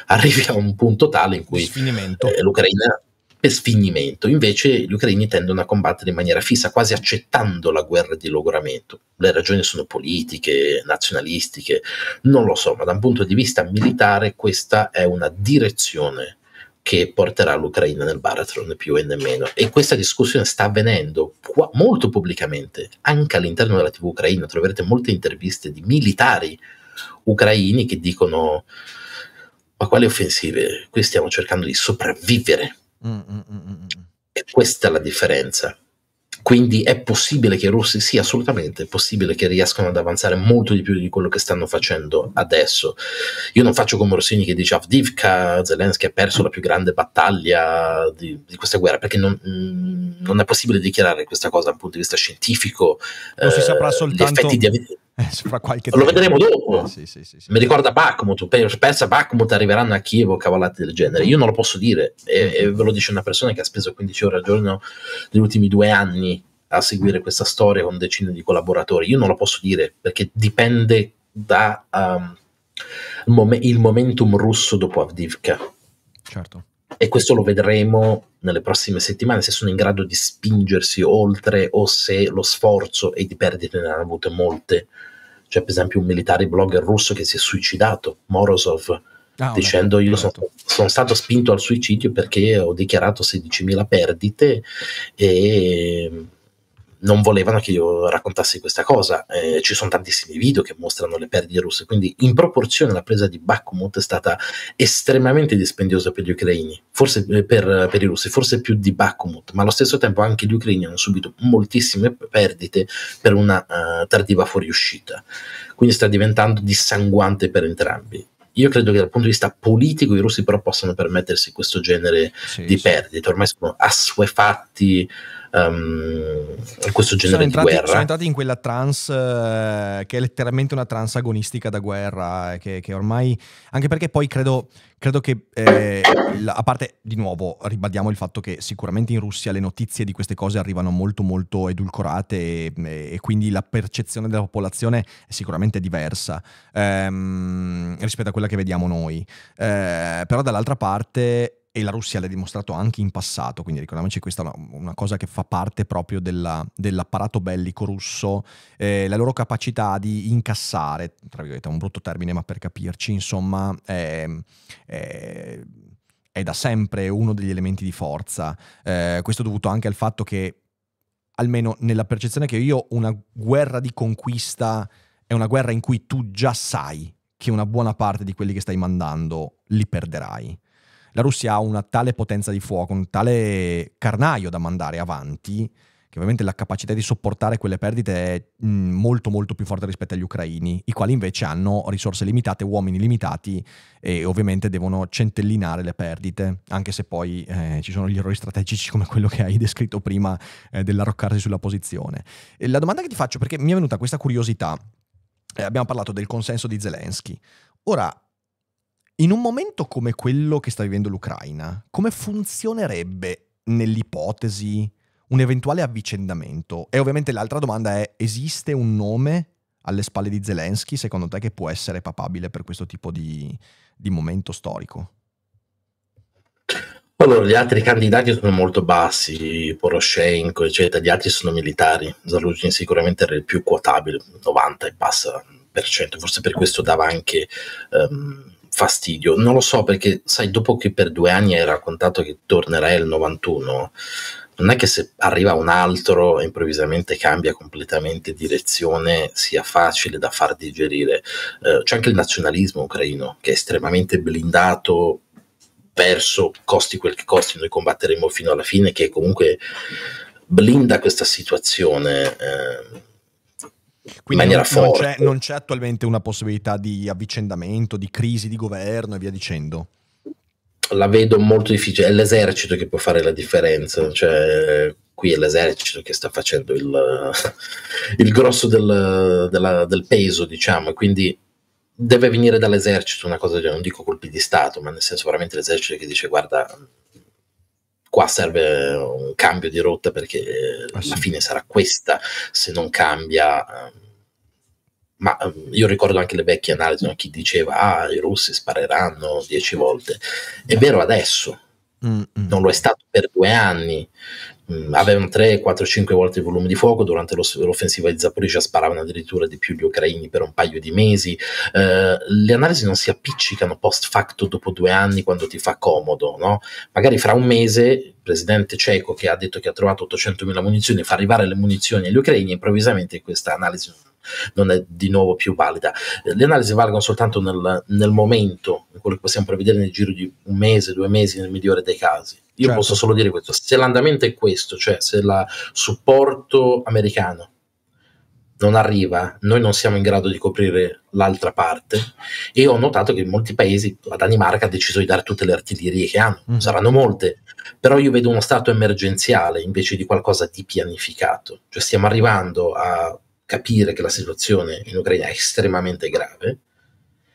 arrivi a un punto tale in cui eh, l'Ucraina per sfinimento. Invece gli ucraini tendono a combattere in maniera fissa, quasi accettando la guerra di logoramento. Le ragioni sono politiche, nazionalistiche, non lo so, ma da un punto di vista militare questa è una direzione che porterà l'Ucraina nel baratro, né più e né meno. E questa discussione sta avvenendo qua, molto pubblicamente, anche all'interno della TV ucraina. Troverete molte interviste di militari ucraini che dicono ma quali offensive? Qui stiamo cercando di sopravvivere Mm, mm, mm, e questa è la differenza. Quindi è possibile che i russi, sì, assolutamente, è possibile che riescano ad avanzare molto di più di quello che stanno facendo adesso. Io non faccio come Rossini che dice Avdivka, Zelensky ha perso la più grande battaglia di, di questa guerra, perché non, non, è possibile dichiarare questa cosa dal punto di vista scientifico. Non eh, si saprà soltanto... Gli effetti di eh, lo vedremo dopo. Eh, sì, sì, sì, Mi ricorda Bakhmut, persa Bakhmut arriveranno a Kiev o cavolate del genere. Io non lo posso dire e, e, ve lo dice una persona che ha speso 15 ore al giorno negli ultimi due anni a seguire questa storia con decine di collaboratori. Io non lo posso dire perché dipende da um, il, mom- il momentum russo dopo Avdivka. Certo e questo lo vedremo nelle prossime settimane se sono in grado di spingersi oltre o se lo sforzo e di perdite ne hanno avute molte c'è per esempio un militare blogger russo che si è suicidato, Morozov, ah, dicendo io sono, sono, stato spinto al suicidio perché ho dichiarato 16.000 perdite e non volevano che io raccontassi questa cosa. Eh, ci sono tantissimi video che mostrano le perdite russe, quindi in proporzione la presa di Bakhmut è stata estremamente dispendiosa per gli ucraini, forse eh, per, per, i russi, forse più di Bakhmut, ma allo stesso tempo anche gli ucraini hanno subito moltissime perdite per una uh, tardiva fuoriuscita. Quindi sta diventando dissanguante per entrambi. Io credo che dal punto di vista politico i russi però possano permettersi questo genere sì, di sì. perdite, ormai sono assuefatti um, questo genere entrati, di guerra. Sono entrati in quella trance eh, che è letteralmente una trance agonistica da guerra, eh, che, che ormai, anche perché poi credo, credo che, eh, la, a parte di nuovo, ribadiamo il fatto che sicuramente in Russia le notizie di queste cose arrivano molto molto edulcorate e, e quindi la percezione della popolazione è sicuramente diversa ehm, rispetto a quella che vediamo noi. Eh, però dall'altra parte e la Russia l'ha dimostrato anche in passato, quindi ricordiamoci questa è una, una cosa che fa parte proprio della, dell'apparato bellico russo, eh, la loro capacità di incassare, tra virgolette è un brutto termine ma per capirci, insomma, è, è, è da sempre uno degli elementi di forza, eh, questo è dovuto anche al fatto che, almeno nella percezione che io, una guerra di conquista è una guerra in cui tu già sai che una buona parte di quelli che stai mandando li perderai la Russia ha una tale potenza di fuoco, un tale carnaio da mandare avanti, che ovviamente la capacità di sopportare quelle perdite è molto molto più forte rispetto agli ucraini, i quali invece hanno risorse limitate, uomini limitati e ovviamente devono centellinare le perdite, anche se poi eh, ci sono gli errori strategici come quello che hai descritto prima eh, dell'arroccarsi sulla posizione. E la domanda che ti faccio, perché mi è venuta questa curiosità, eh, abbiamo parlato del consenso di Zelensky, ora in un momento come quello che sta vivendo l'Ucraina, come funzionerebbe nell'ipotesi un eventuale avvicendamento? E ovviamente l'altra domanda è, esiste un nome alle spalle di Zelensky, secondo te, che può essere papabile per questo tipo di, di momento storico? Allora, gli altri candidati sono molto bassi, Poroshenko, eccetera, gli altri sono militari. Zaluzhin sicuramente era il più quotabile, 90 e passa per cento, forse per questo dava anche um, fastidio. Non lo so perché, sai, dopo che per due anni hai raccontato che tornerai al 91, non è che se arriva un altro e improvvisamente cambia completamente direzione sia facile da far digerire. Eh, c'è anche il nazionalismo ucraino che è estremamente blindato verso costi quel che costi, noi combatteremo fino alla fine, che comunque blinda questa situazione. Eh, quindi non. Non c'è, non c'è attualmente una possibilità di avvicendamento, di crisi di governo e via dicendo? La vedo molto difficile, è l'esercito che può fare la differenza, cioè qui è l'esercito che sta facendo il, il grosso del, della, del peso, diciamo, e quindi deve venire dall'esercito una cosa, non dico colpi di Stato, ma nel senso veramente l'esercito che dice guarda, qua serve un cambio di rotta perché ah, sì. la fine sarà questa se non cambia. Ehm, ma ehm, io ricordo anche le vecchie analisi, no? chi diceva ah i russi spareranno dieci volte. È vero adesso, Mm-mm. non lo è stato per due anni. Avevano 3, 4, 5 volte il volume di fuoco. Durante l'offensiva di Zaporizhia sparavano addirittura di più gli ucraini per un paio di mesi. Eh, le analisi non si appiccicano post facto dopo due anni quando ti fa comodo. No? Magari fra un mese il presidente ceco che ha detto che ha trovato 800.000 munizioni fa arrivare le munizioni agli ucraini. Improvvisamente questa analisi non è di nuovo più valida. Le analisi valgono soltanto nel, nel momento, quello che possiamo prevedere nel giro di un mese, due mesi, nel migliore dei casi. Io certo. posso solo dire questo: se l'andamento è questo, cioè se il supporto americano non arriva, noi non siamo in grado di coprire l'altra parte e ho notato che in molti paesi, la Danimarca ha deciso di dare tutte le artiglierie che hanno, mm. saranno molte, però io vedo uno stato emergenziale invece di qualcosa di pianificato, cioè stiamo arrivando a capire che la situazione in Ucraina è estremamente grave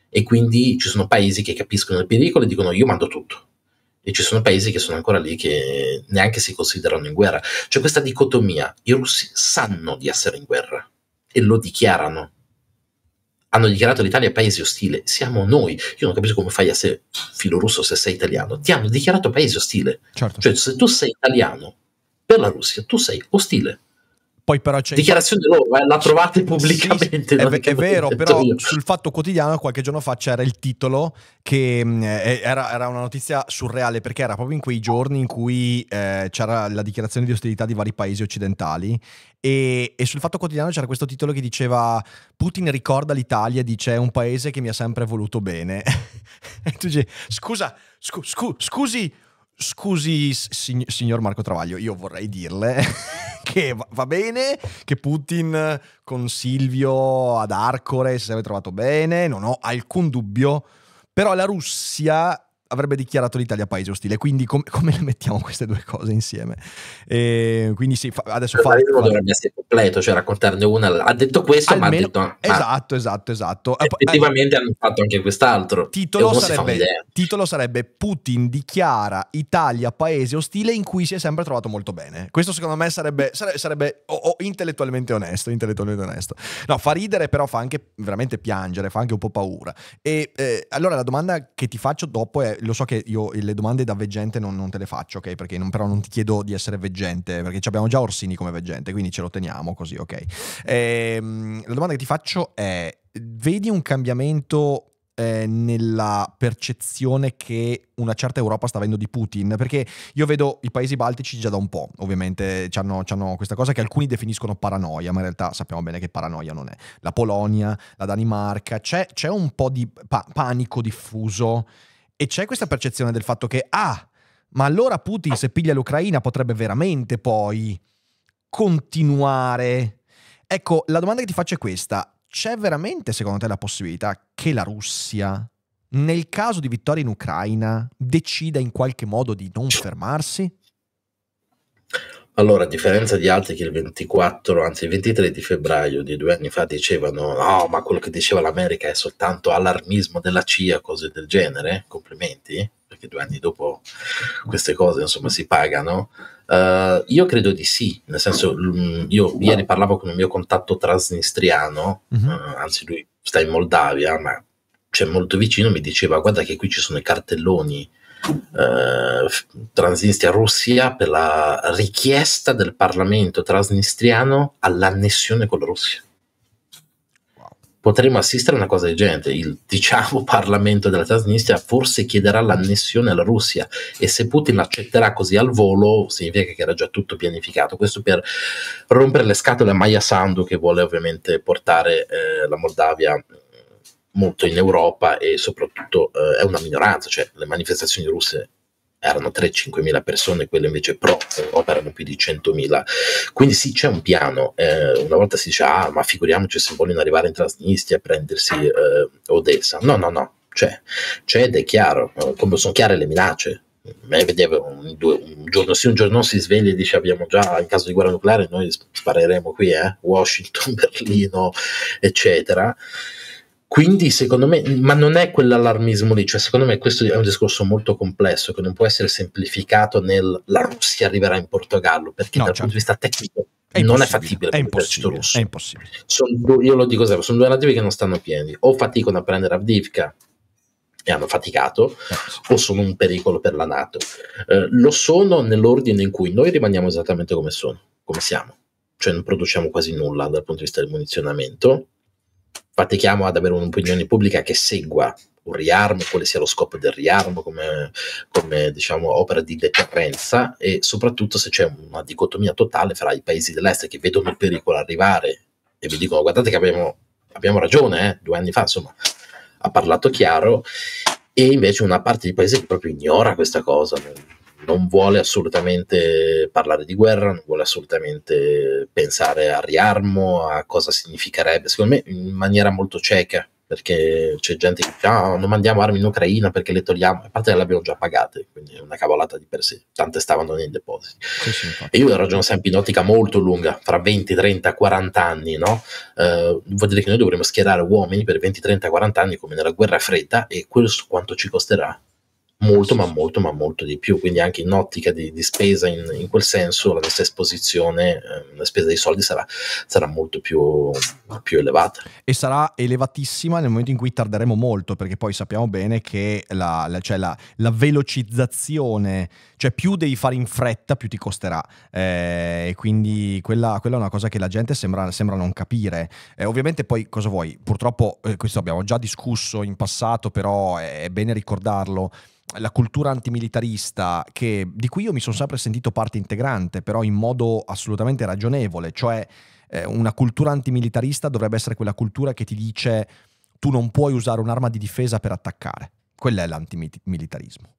e quindi ci sono paesi che capiscono il pericolo e dicono io mando tutto e ci sono paesi che sono ancora lì che neanche si considerano in guerra. C'è questa dicotomia, i russi sanno di essere in guerra e lo dichiarano. Hanno dichiarato l'Italia paese ostile, siamo noi. Io non capisco come fai a essere filo russo se sei italiano. Ti hanno dichiarato paese ostile. Certo. Cioè se tu sei italiano per la Russia, tu sei ostile. Poi però c'è... Dichiarazione loro, eh, la trovate pubblicamente. Sì, è, è vero, però io. sul Fatto Quotidiano qualche giorno fa c'era il titolo che mm, era, era, una notizia surreale perché era proprio in quei giorni in cui eh, c'era la dichiarazione di ostilità di vari paesi occidentali e, e, sul Fatto Quotidiano c'era questo titolo che diceva Putin ricorda l'Italia e dice è un paese che mi ha sempre voluto bene. e tu dici scusa, scu, scu, scusi Scusi, signor Marco Travaglio, io vorrei dirle che va bene, che Putin con Silvio ad Arcore si sarebbe trovato bene, non ho alcun dubbio, però la Russia avrebbe dichiarato l'Italia paese ostile. Quindi com- come le mettiamo queste due cose insieme? E quindi sì, fa- adesso fa... dovrebbe essere completo, cioè raccontarne una. Ha detto questo, Almeno, ma ha detto... Ah, esatto, esatto, esatto. Effettivamente eh, hanno fatto anche quest'altro. Titolo sarebbe, titolo sarebbe Putin dichiara Italia paese ostile in cui si è sempre trovato molto bene. Questo secondo me sarebbe, sarebbe, sarebbe oh, oh, intellettualmente onesto, intellettualmente onesto. No, fa ridere però fa anche veramente piangere, fa anche un po' paura. E eh, allora la domanda che ti faccio dopo è lo so che io le domande da veggente non, non te le faccio, ok? Perché non, però non ti chiedo di essere veggente, perché abbiamo già Orsini come veggente, quindi ce lo teniamo così, ok? Ehm, la domanda che ti faccio è, vedi un cambiamento eh, nella percezione che una certa Europa sta avendo di Putin, perché io vedo i paesi baltici già da un po', ovviamente hanno questa cosa che alcuni definiscono paranoia, ma in realtà sappiamo bene che paranoia non è. La Polonia, la Danimarca, c'è, c'è un po' di pa- panico diffuso e c'è questa percezione del fatto che, ah, ma allora Putin se piglia l'Ucraina potrebbe veramente poi continuare. Ecco, la domanda che ti faccio è questa. C'è veramente secondo te la possibilità che la Russia, nel caso di vittoria in Ucraina, decida in qualche modo di non fermarsi? Allora, a differenza di altri che il 24, anzi il 23 di febbraio di due anni fa dicevano no, ma quello che diceva l'America è soltanto allarmismo della CIA, cose del genere, complimenti, perché due anni dopo queste cose insomma si pagano. Uh, io credo di sì, nel senso, io ieri parlavo con un mio contatto transnistriano, uh, anzi lui sta in Moldavia, ma c'è molto vicino, mi diceva guarda che qui ci sono i cartelloni eh, Transnistria-Russia per la richiesta del Parlamento transnistriano all'annessione con la Russia. Potremmo assistere a una cosa del genere. Il diciamo Parlamento della Transnistria forse chiederà l'annessione alla Russia e se Putin accetterà così al volo significa che era già tutto pianificato. Questo per rompere le scatole a Maya Sandu che vuole ovviamente portare eh, la Moldavia molto in Europa e soprattutto eh, è una minoranza, cioè le manifestazioni russe erano 3-5 mila persone, quelle invece pro Europa erano più di 100 mila. Quindi sì, c'è un piano. Eh, una volta si dice, ah, ma figuriamoci se vogliono arrivare in Transnistria a prendersi eh, Odessa. No, no, no, c'è, c'è ed è chiaro, come sono chiare le minacce. Un, due, un, giorno sì, un giorno no, si sveglia e dice abbiamo già in caso di guerra nucleare noi spareremo qui, eh? Washington, Berlino, eccetera. Quindi secondo me, ma non è quell'allarmismo lì, cioè secondo me questo è un discorso molto complesso che non può essere semplificato nel la Russia arriverà in Portogallo, perché no, dal certo. punto di vista tecnico è non è fattibile è impossibile, russo. È impossibile. Sono, io lo dico sempre, sono due narrativi che non stanno pieni, o faticano a prendere Avdivka e hanno faticato, eh, o sono un pericolo per la Nato. Eh, lo sono nell'ordine in cui noi rimaniamo esattamente come sono, come siamo, cioè non produciamo quasi nulla dal punto di vista del munizionamento, fatichiamo ad avere un'opinione pubblica che segua un riarmo, quale sia lo scopo del riarmo come, come diciamo, opera di deterrenza e soprattutto se c'è una dicotomia totale fra i paesi dell'est che vedono il pericolo arrivare e vi dicono guardate che abbiamo, abbiamo ragione, eh, due anni fa insomma ha parlato chiaro e invece una parte di paese che proprio ignora questa cosa, non vuole assolutamente parlare di guerra, non vuole assolutamente pensare al riarmo, a cosa significherebbe, secondo me in maniera molto cieca, perché c'è gente che dice ah, non mandiamo armi in Ucraina perché le togliamo, a parte che le abbiamo già pagate, quindi è una cavolata di per sé, tante stavano nei depositi. Sì, sì, e io ragiono sempre in ottica molto lunga, fra 20, 30, 40 anni, no? Eh, vuol dire che noi dovremo schierare uomini per 20, 30, 40 anni come nella guerra fredda e questo quanto ci costerà? Molto, ma molto, ma molto di più. Quindi anche in ottica di, di spesa in, in, quel senso, la nostra esposizione, eh, la spesa dei soldi sarà, sarà molto più, più, elevata. E sarà elevatissima nel momento in cui tarderemo molto, perché poi sappiamo bene che la, la, cioè la, la velocizzazione, cioè più devi fare in fretta, più ti costerà. Eh, e quindi quella, quella, è una cosa che la gente sembra, sembra non capire. Eh, ovviamente poi cosa vuoi? Purtroppo eh, questo abbiamo già discusso in passato, però è bene ricordarlo la cultura antimilitarista che, di cui io mi sono sempre sentito parte integrante, però in modo assolutamente ragionevole, cioè eh, una cultura antimilitarista dovrebbe essere quella cultura che ti dice tu non puoi usare un'arma di difesa per attaccare. Quello è l'antimilitarismo.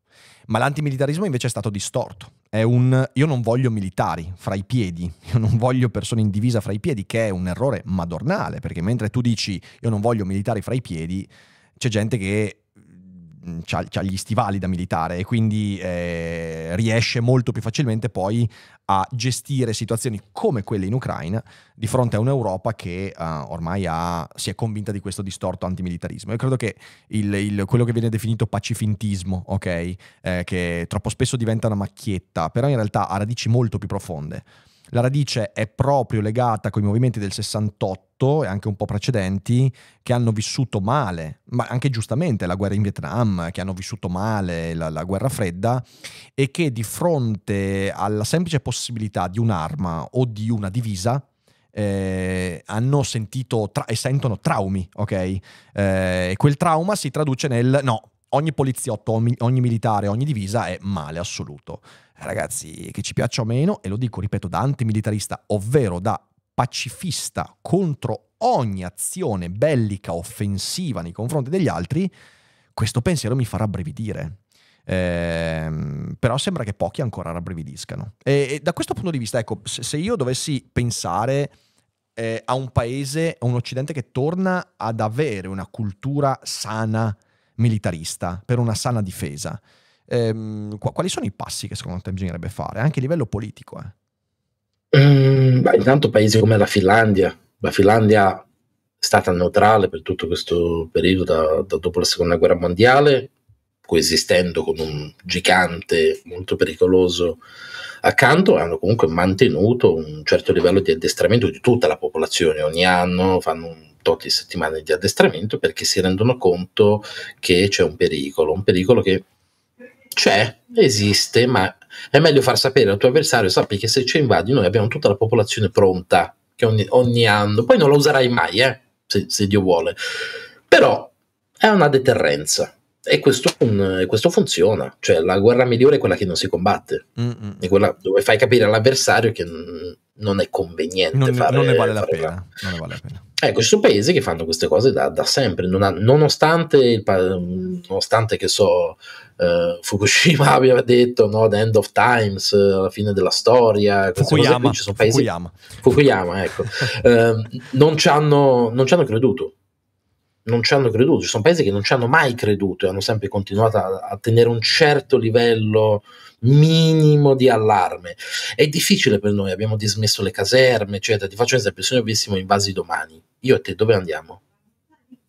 Ma l'antimilitarismo invece è stato distorto. È un io non voglio militari fra i piedi, io non voglio persone in divisa fra i piedi, che è un errore madornale, perché mentre tu dici io non voglio militari fra i piedi, c'è gente che ha gli stivali da militare e quindi eh, riesce molto più facilmente poi a gestire situazioni come quelle in Ucraina di fronte a un'Europa che uh, ormai ha, si è convinta di questo distorto antimilitarismo. Io credo che il, il, quello che viene definito pacifintismo, ok, eh, che troppo spesso diventa una macchietta, però in realtà ha radici molto più profonde. La radice è proprio legata con i movimenti del 68 e anche un po' precedenti che hanno vissuto male, ma anche giustamente la guerra in Vietnam, che hanno vissuto male la, la guerra fredda e che di fronte alla semplice possibilità di un'arma o di una divisa eh, hanno sentito tra- e sentono traumi, ok? Eh, e quel trauma si traduce nel no, ogni poliziotto, ogni, militare, ogni divisa è male assoluto ragazzi, che ci piaccia o meno, e lo dico, ripeto, da antimilitarista, ovvero da pacifista contro ogni azione bellica offensiva nei confronti degli altri, questo pensiero mi fa rabbrividire. Eh, però sembra che pochi ancora rabbrividiscano. E, e da questo punto di vista, ecco, se, se io dovessi pensare eh, a un paese, a un occidente che torna ad avere una cultura sana militarista, per una sana difesa, Ehm, quali sono i passi che secondo te bisognerebbe fare, anche a livello politico? Eh? Mm, beh, intanto paesi come la Finlandia. La Finlandia è stata neutrale per tutto questo periodo da, da dopo la seconda guerra mondiale, coesistendo con un gigante molto pericoloso accanto, hanno comunque mantenuto un certo livello di addestramento di tutta la popolazione. Ogni anno fanno un tot settimane di addestramento perché si rendono conto che c'è un pericolo, un pericolo che c'è, esiste, ma è meglio far sapere al tuo avversario, sappi che se ci invadi noi abbiamo tutta la popolazione pronta, che ogni, ogni anno, poi non la userai mai, eh, se, se, Dio vuole, però è una deterrenza. E questo, un, questo, funziona, cioè la guerra migliore è quella che non si combatte, Mm-mm. è quella dove fai capire all'avversario che non è conveniente non, fare, non ne vale la pena. Non ne vale la pena. Ecco, ci sono paesi che fanno queste cose da, da sempre, non ha, nonostante, il, nonostante che so, uh, Fukushima aveva detto no, the end of times, uh, la fine della storia, Fukuyama, ci sono paesi, Fukuyama. Fukuyama ecco, uh, non, ci hanno, non ci hanno creduto. Non ci hanno creduto, ci sono paesi che non ci hanno mai creduto e hanno sempre continuato a, a tenere un certo livello minimo di allarme. È difficile per noi, abbiamo dismesso le caserme, eccetera. Ti faccio un esempio: se noi avessimo invasi domani, io e te dove andiamo?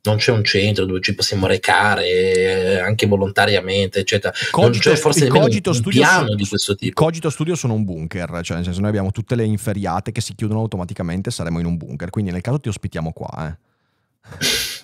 non c'è un centro dove ci possiamo recare eh, anche volontariamente, eccetera. Cogito, non c'è forse il cogito un piano di questo tipo. Il cogito studio sono un bunker, cioè nel senso noi abbiamo tutte le inferriate che si chiudono automaticamente, saremo in un bunker, quindi nel caso ti ospitiamo qua. Eh.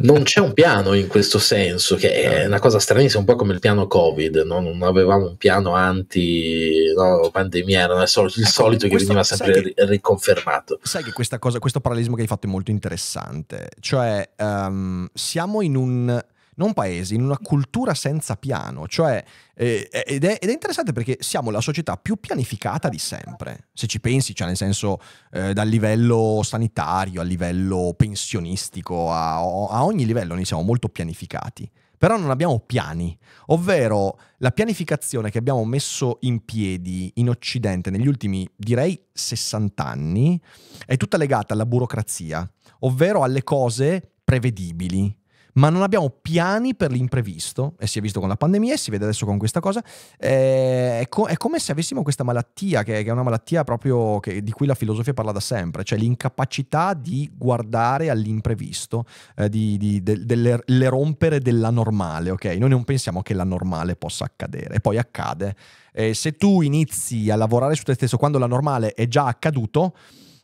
non c'è un piano in questo senso, che è una cosa stranissima, un po' come il piano Covid, no? non avevamo un piano anti-pandemia, no? era il solito, ecco, solito che veniva sempre che, riconfermato. Sai che questa cosa, questo parallelismo che hai fatto è molto interessante, cioè um, siamo in un non paesi, in una cultura senza piano, cioè, eh, ed, è, ed, è, interessante perché siamo la società più pianificata di sempre, se ci pensi, cioè nel senso eh, dal livello sanitario a livello pensionistico, a, a ogni livello noi siamo molto pianificati. Però non abbiamo piani, ovvero la pianificazione che abbiamo messo in piedi in Occidente negli ultimi, direi, 60 anni, è tutta legata alla burocrazia, ovvero alle cose prevedibili, ma non abbiamo piani per l'imprevisto, e si è visto con la pandemia e si vede adesso con questa cosa, eh, è, co- è, come se avessimo questa malattia, che, è una malattia proprio che, di cui la filosofia parla da sempre, cioè l'incapacità di guardare all'imprevisto, eh, di, di de, delle le rompere della normale, ok? Noi non pensiamo che la normale possa accadere, e poi accade. Eh, se tu inizi a lavorare su te stesso quando la normale è già accaduto,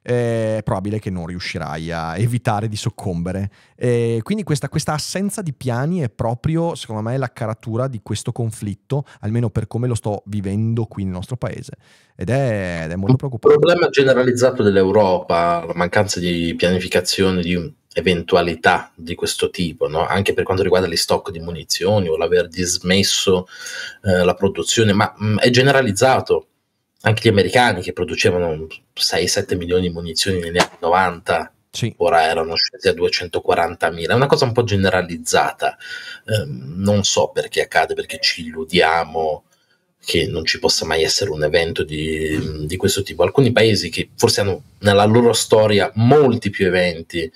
è probabile che non riuscirai a evitare di soccombere. E quindi questa, questa, assenza di piani è proprio, secondo me, la caratura di questo conflitto, almeno per come lo sto vivendo qui nel nostro paese. Ed è, ed è molto preoccupante. Il problema generalizzato dell'Europa, la mancanza di pianificazione, di eventualità di questo tipo, no? anche per quanto riguarda gli stock di munizioni o l'aver dismesso eh, la produzione, ma mh, mm, è generalizzato anche gli americani che producevano 6-7 milioni di munizioni negli anni 90 sì. ora erano scesi a 240.000, è una cosa un po' generalizzata, eh, non so perché accade, perché ci illudiamo che non ci possa mai essere un evento di, di questo tipo. Alcuni paesi che forse hanno nella loro storia molti più eventi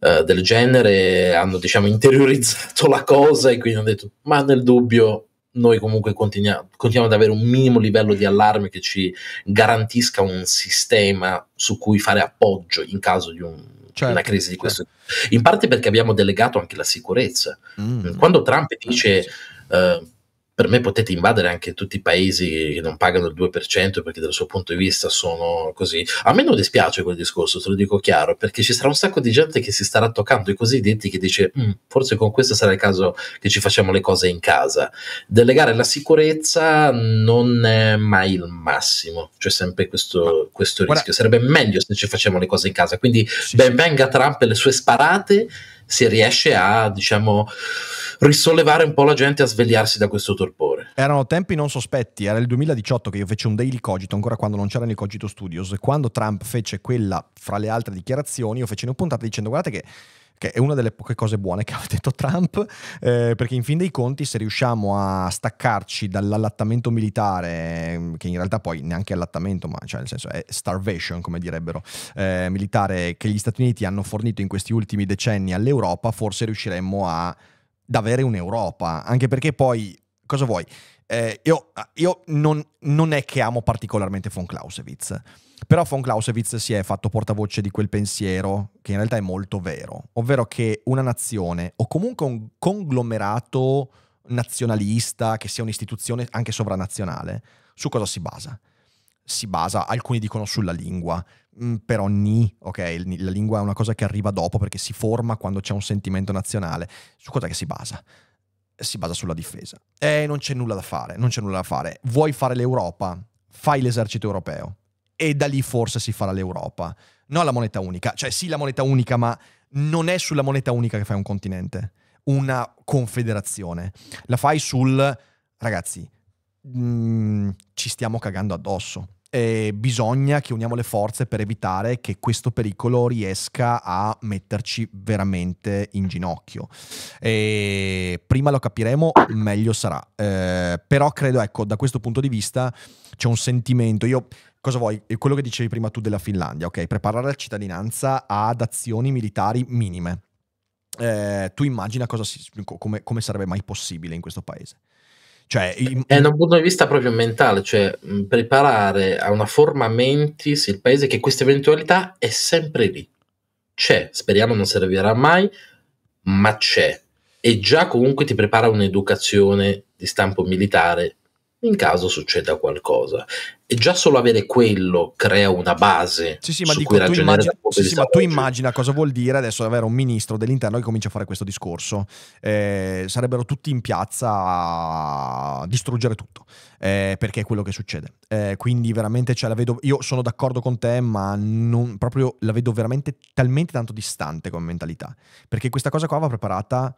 eh, del genere hanno diciamo interiorizzato la cosa e quindi hanno detto ma nel dubbio noi comunque continuiamo, continuiamo ad avere un minimo livello di allarme che ci garantisca un sistema su cui fare appoggio in caso di un, certo, una crisi di questo certo. in parte perché abbiamo delegato anche la sicurezza mm. quando Trump dice uh, per me potete invadere anche tutti i paesi che non pagano il 2% perché dal suo punto di vista sono così. A me non dispiace quel discorso, te lo dico chiaro, perché ci sarà un sacco di gente che si starà toccando i cosiddetti che dice mm, forse con questo sarà il caso che ci facciamo le cose in casa. Delegare la sicurezza non è mai il massimo, c'è sempre questo, questo rischio. Sarebbe meglio se ci facciamo le cose in casa. Quindi sì, ben venga Trump e le sue sparate se riesce a, diciamo risollevare un po' la gente a svegliarsi da questo torpore. Erano tempi non sospetti, era il 2018 che io feci un daily cogito, ancora quando non c'erano i cogito studios, quando Trump fece quella fra le altre dichiarazioni, io feci una puntata dicendo guardate che che è una delle poche cose buone che ha detto Trump, eh, perché in fin dei conti se riusciamo a staccarci dall'allattamento militare, che in realtà poi neanche allattamento, ma cioè nel senso è starvation, come direbbero, eh, militare che gli Stati Uniti hanno fornito in questi ultimi decenni all'Europa, forse riusciremmo a ad avere un'Europa, anche perché poi, cosa vuoi? Eh, io, io non, non, è che amo particolarmente von Clausewitz, però von Clausewitz si è fatto portavoce di quel pensiero che in realtà è molto vero, ovvero che una nazione o comunque un conglomerato nazionalista, che sia un'istituzione anche sovranazionale, su cosa si basa? Si basa, alcuni dicono sulla lingua, Mm, però ni, ok, la lingua è una cosa che arriva dopo perché si forma quando c'è un sentimento nazionale. Su cosa si basa? Si basa sulla difesa. E non c'è nulla da fare, non c'è nulla da fare. Vuoi fare l'Europa? Fai l'esercito europeo. E da lì forse si farà l'Europa. Non la moneta unica. Cioè sì la moneta unica, ma non è sulla moneta unica che fai un continente. Una confederazione. La fai sul... Ragazzi, mh, mm, ci stiamo cagando addosso eh, bisogna che uniamo le forze per evitare che questo pericolo riesca a metterci veramente in ginocchio. E prima lo capiremo, meglio sarà. Eh, però credo, ecco, da questo punto di vista c'è un sentimento. Io cosa vuoi? Quello che dicevi prima tu della Finlandia, ok? Preparare la cittadinanza ad azioni militari minime. Eh, tu immagina si, come, come sarebbe mai possibile in questo paese. Cioè, in... È da un punto di vista proprio mentale, cioè preparare a una forma mentis il paese che questa eventualità è sempre lì. C'è, speriamo non servirà mai, ma c'è. E già comunque ti prepara un'educazione di stampo militare in caso succeda qualcosa. E già solo avere quello crea una base. Sì, sì, ma, dico, tu, immagina, sì, sì, ma tu immagina cosa vuol dire adesso avere un ministro dell'interno che comincia a fare questo discorso. Eh, sarebbero tutti in piazza a distruggere tutto, eh, perché è quello che succede. Eh, quindi veramente cioè, la vedo, io sono d'accordo con te, ma non, proprio la vedo veramente talmente tanto distante come mentalità. Perché questa cosa qua va preparata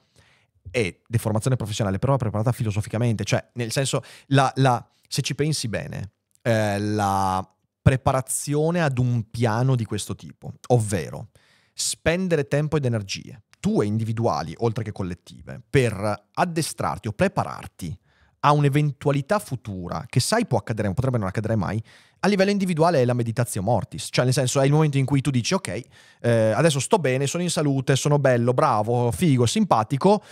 è deformazione professionale, però preparata filosoficamente, cioè nel senso, la, la, se ci pensi bene, eh, la preparazione ad un piano di questo tipo, ovvero spendere tempo ed energie, tue individuali oltre che collettive, per addestrarti o prepararti a un'eventualità futura che sai può accadere, potrebbe non accadere mai, a livello individuale è la meditazione mortis, cioè nel senso è il momento in cui tu dici ok, eh, adesso sto bene, sono in salute, sono bello, bravo, figo, simpatico,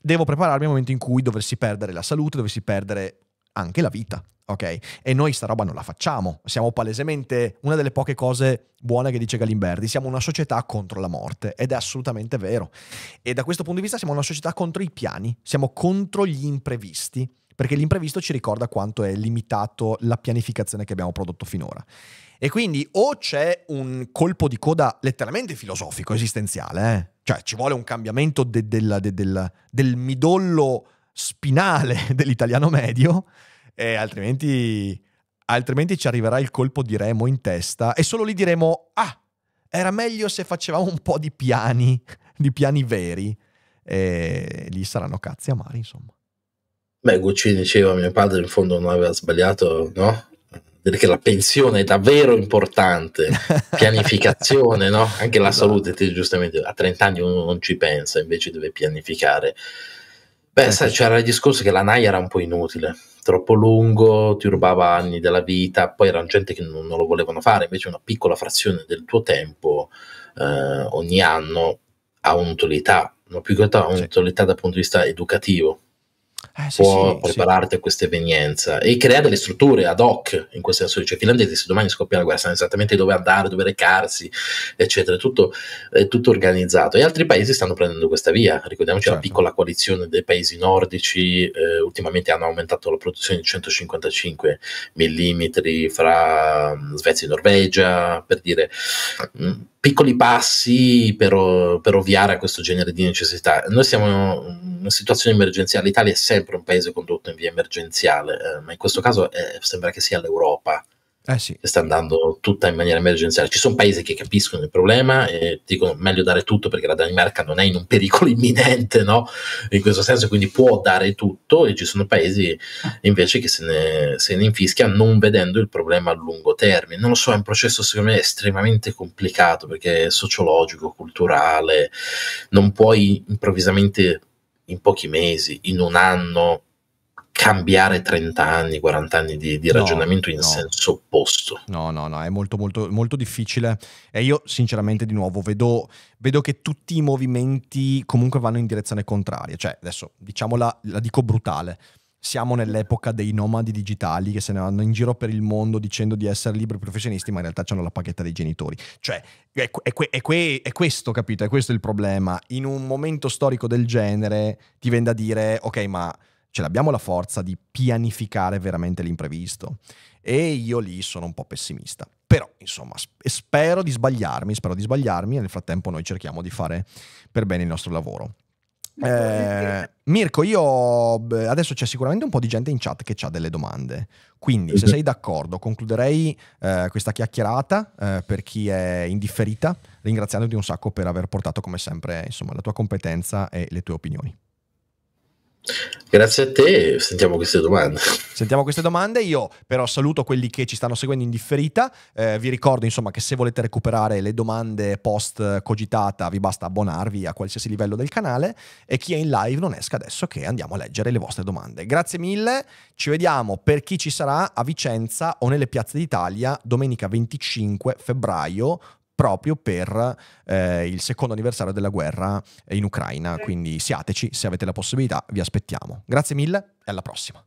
devo prepararmi al momento in cui dovessi perdere la salute, dovessi perdere anche la vita, ok? E noi sta roba non la facciamo, siamo palesemente una delle poche cose buone che dice Galimberti, siamo una società contro la morte ed è assolutamente vero. E da questo punto di vista siamo una società contro i piani, siamo contro gli imprevisti perché l'imprevisto ci ricorda quanto è limitato la pianificazione che abbiamo prodotto finora. E quindi o c'è un colpo di coda letteralmente filosofico, esistenziale, eh? cioè ci vuole un cambiamento de- de- de- del, del midollo spinale dell'italiano medio, e altrimenti, altrimenti ci arriverà il colpo di remo in testa e solo lì diremo, ah, era meglio se facevamo un po' di piani, di piani veri, e lì saranno cazzi amari, insomma. Beh, Guccini diceva mio padre in fondo non aveva sbagliato, no? Dire che la pensione è davvero importante, pianificazione, no? Anche la esatto. salute, te, giustamente a 30 anni uno non ci pensa, invece deve pianificare. Beh, eh, sai, c'era il discorso che la NAI era un po' inutile, troppo lungo, ti rubava anni della vita, poi erano gente che non, non lo volevano fare, invece una piccola frazione del tuo tempo eh, ogni anno ha un'utilità, ma più che altro ha un'utilità dal punto di vista educativo eh, sì, può sì, prepararti sì. a questa evenienza e creare delle strutture ad hoc in questo senso. Cioè, i finlandesi, se domani scoppia la guerra, sanno esattamente dove andare, dove recarsi, eccetera. È tutto, è tutto organizzato. E altri paesi stanno prendendo questa via. Ricordiamoci certo. la piccola coalizione dei paesi nordici, eh, ultimamente hanno aumentato la produzione di 155 mm fra Svezia e Norvegia, per dire. Mh, mm, piccoli passi per, per, ovviare a questo genere di necessità. Noi siamo in una situazione emergenziale, l'Italia è sempre un paese condotto in via emergenziale, eh, ma in questo caso eh, sembra che sia l'Europa eh sì. sta andando tutta in maniera emergenziale. Ci sono paesi che capiscono il problema e dicono meglio dare tutto perché la Danimarca non è in un pericolo imminente, no? In questo senso, quindi può dare tutto e ci sono paesi invece che se ne, se ne infischiano non vedendo il problema a lungo termine. Non lo so, è un processo secondo me estremamente complicato perché è sociologico, culturale, non puoi improvvisamente in pochi mesi, in un anno, cambiare 30 anni, 40 anni di, di ragionamento no, in no. senso opposto. No, no, no, è molto, molto, molto difficile. E io, sinceramente, di nuovo, vedo, vedo, che tutti i movimenti comunque vanno in direzione contraria. Cioè, adesso, diciamola, la dico brutale. Siamo nell'epoca dei nomadi digitali che se ne vanno in giro per il mondo dicendo di essere liberi professionisti, ma in realtà hanno la paghetta dei genitori. Cioè, è, è, è, è, questo, capito? È questo il problema. In un momento storico del genere ti viene da dire, ok, ma ce l'abbiamo la forza di pianificare veramente l'imprevisto. E io lì sono un po' pessimista. Però, insomma, spero di sbagliarmi, spero di sbagliarmi e nel frattempo noi cerchiamo di fare per bene il nostro lavoro. Eh, Mirko, io adesso c'è sicuramente un po' di gente in chat che ha delle domande. Quindi, se sei d'accordo, concluderei eh, questa chiacchierata eh, per chi è indifferita, ringraziandoti un sacco per aver portato, come sempre, insomma, la tua competenza e le tue opinioni. Grazie a te, sentiamo queste domande. Sentiamo queste domande, io però saluto quelli che ci stanno seguendo in differita, eh, vi ricordo insomma che se volete recuperare le domande post cogitata vi basta abbonarvi a qualsiasi livello del canale e chi è in live non esca adesso che andiamo a leggere le vostre domande. Grazie mille, ci vediamo per chi ci sarà a Vicenza o nelle piazze d'Italia domenica 25 febbraio proprio per eh, il secondo anniversario della guerra in Ucraina. Quindi siateci, se avete la possibilità, vi aspettiamo. Grazie mille e alla prossima.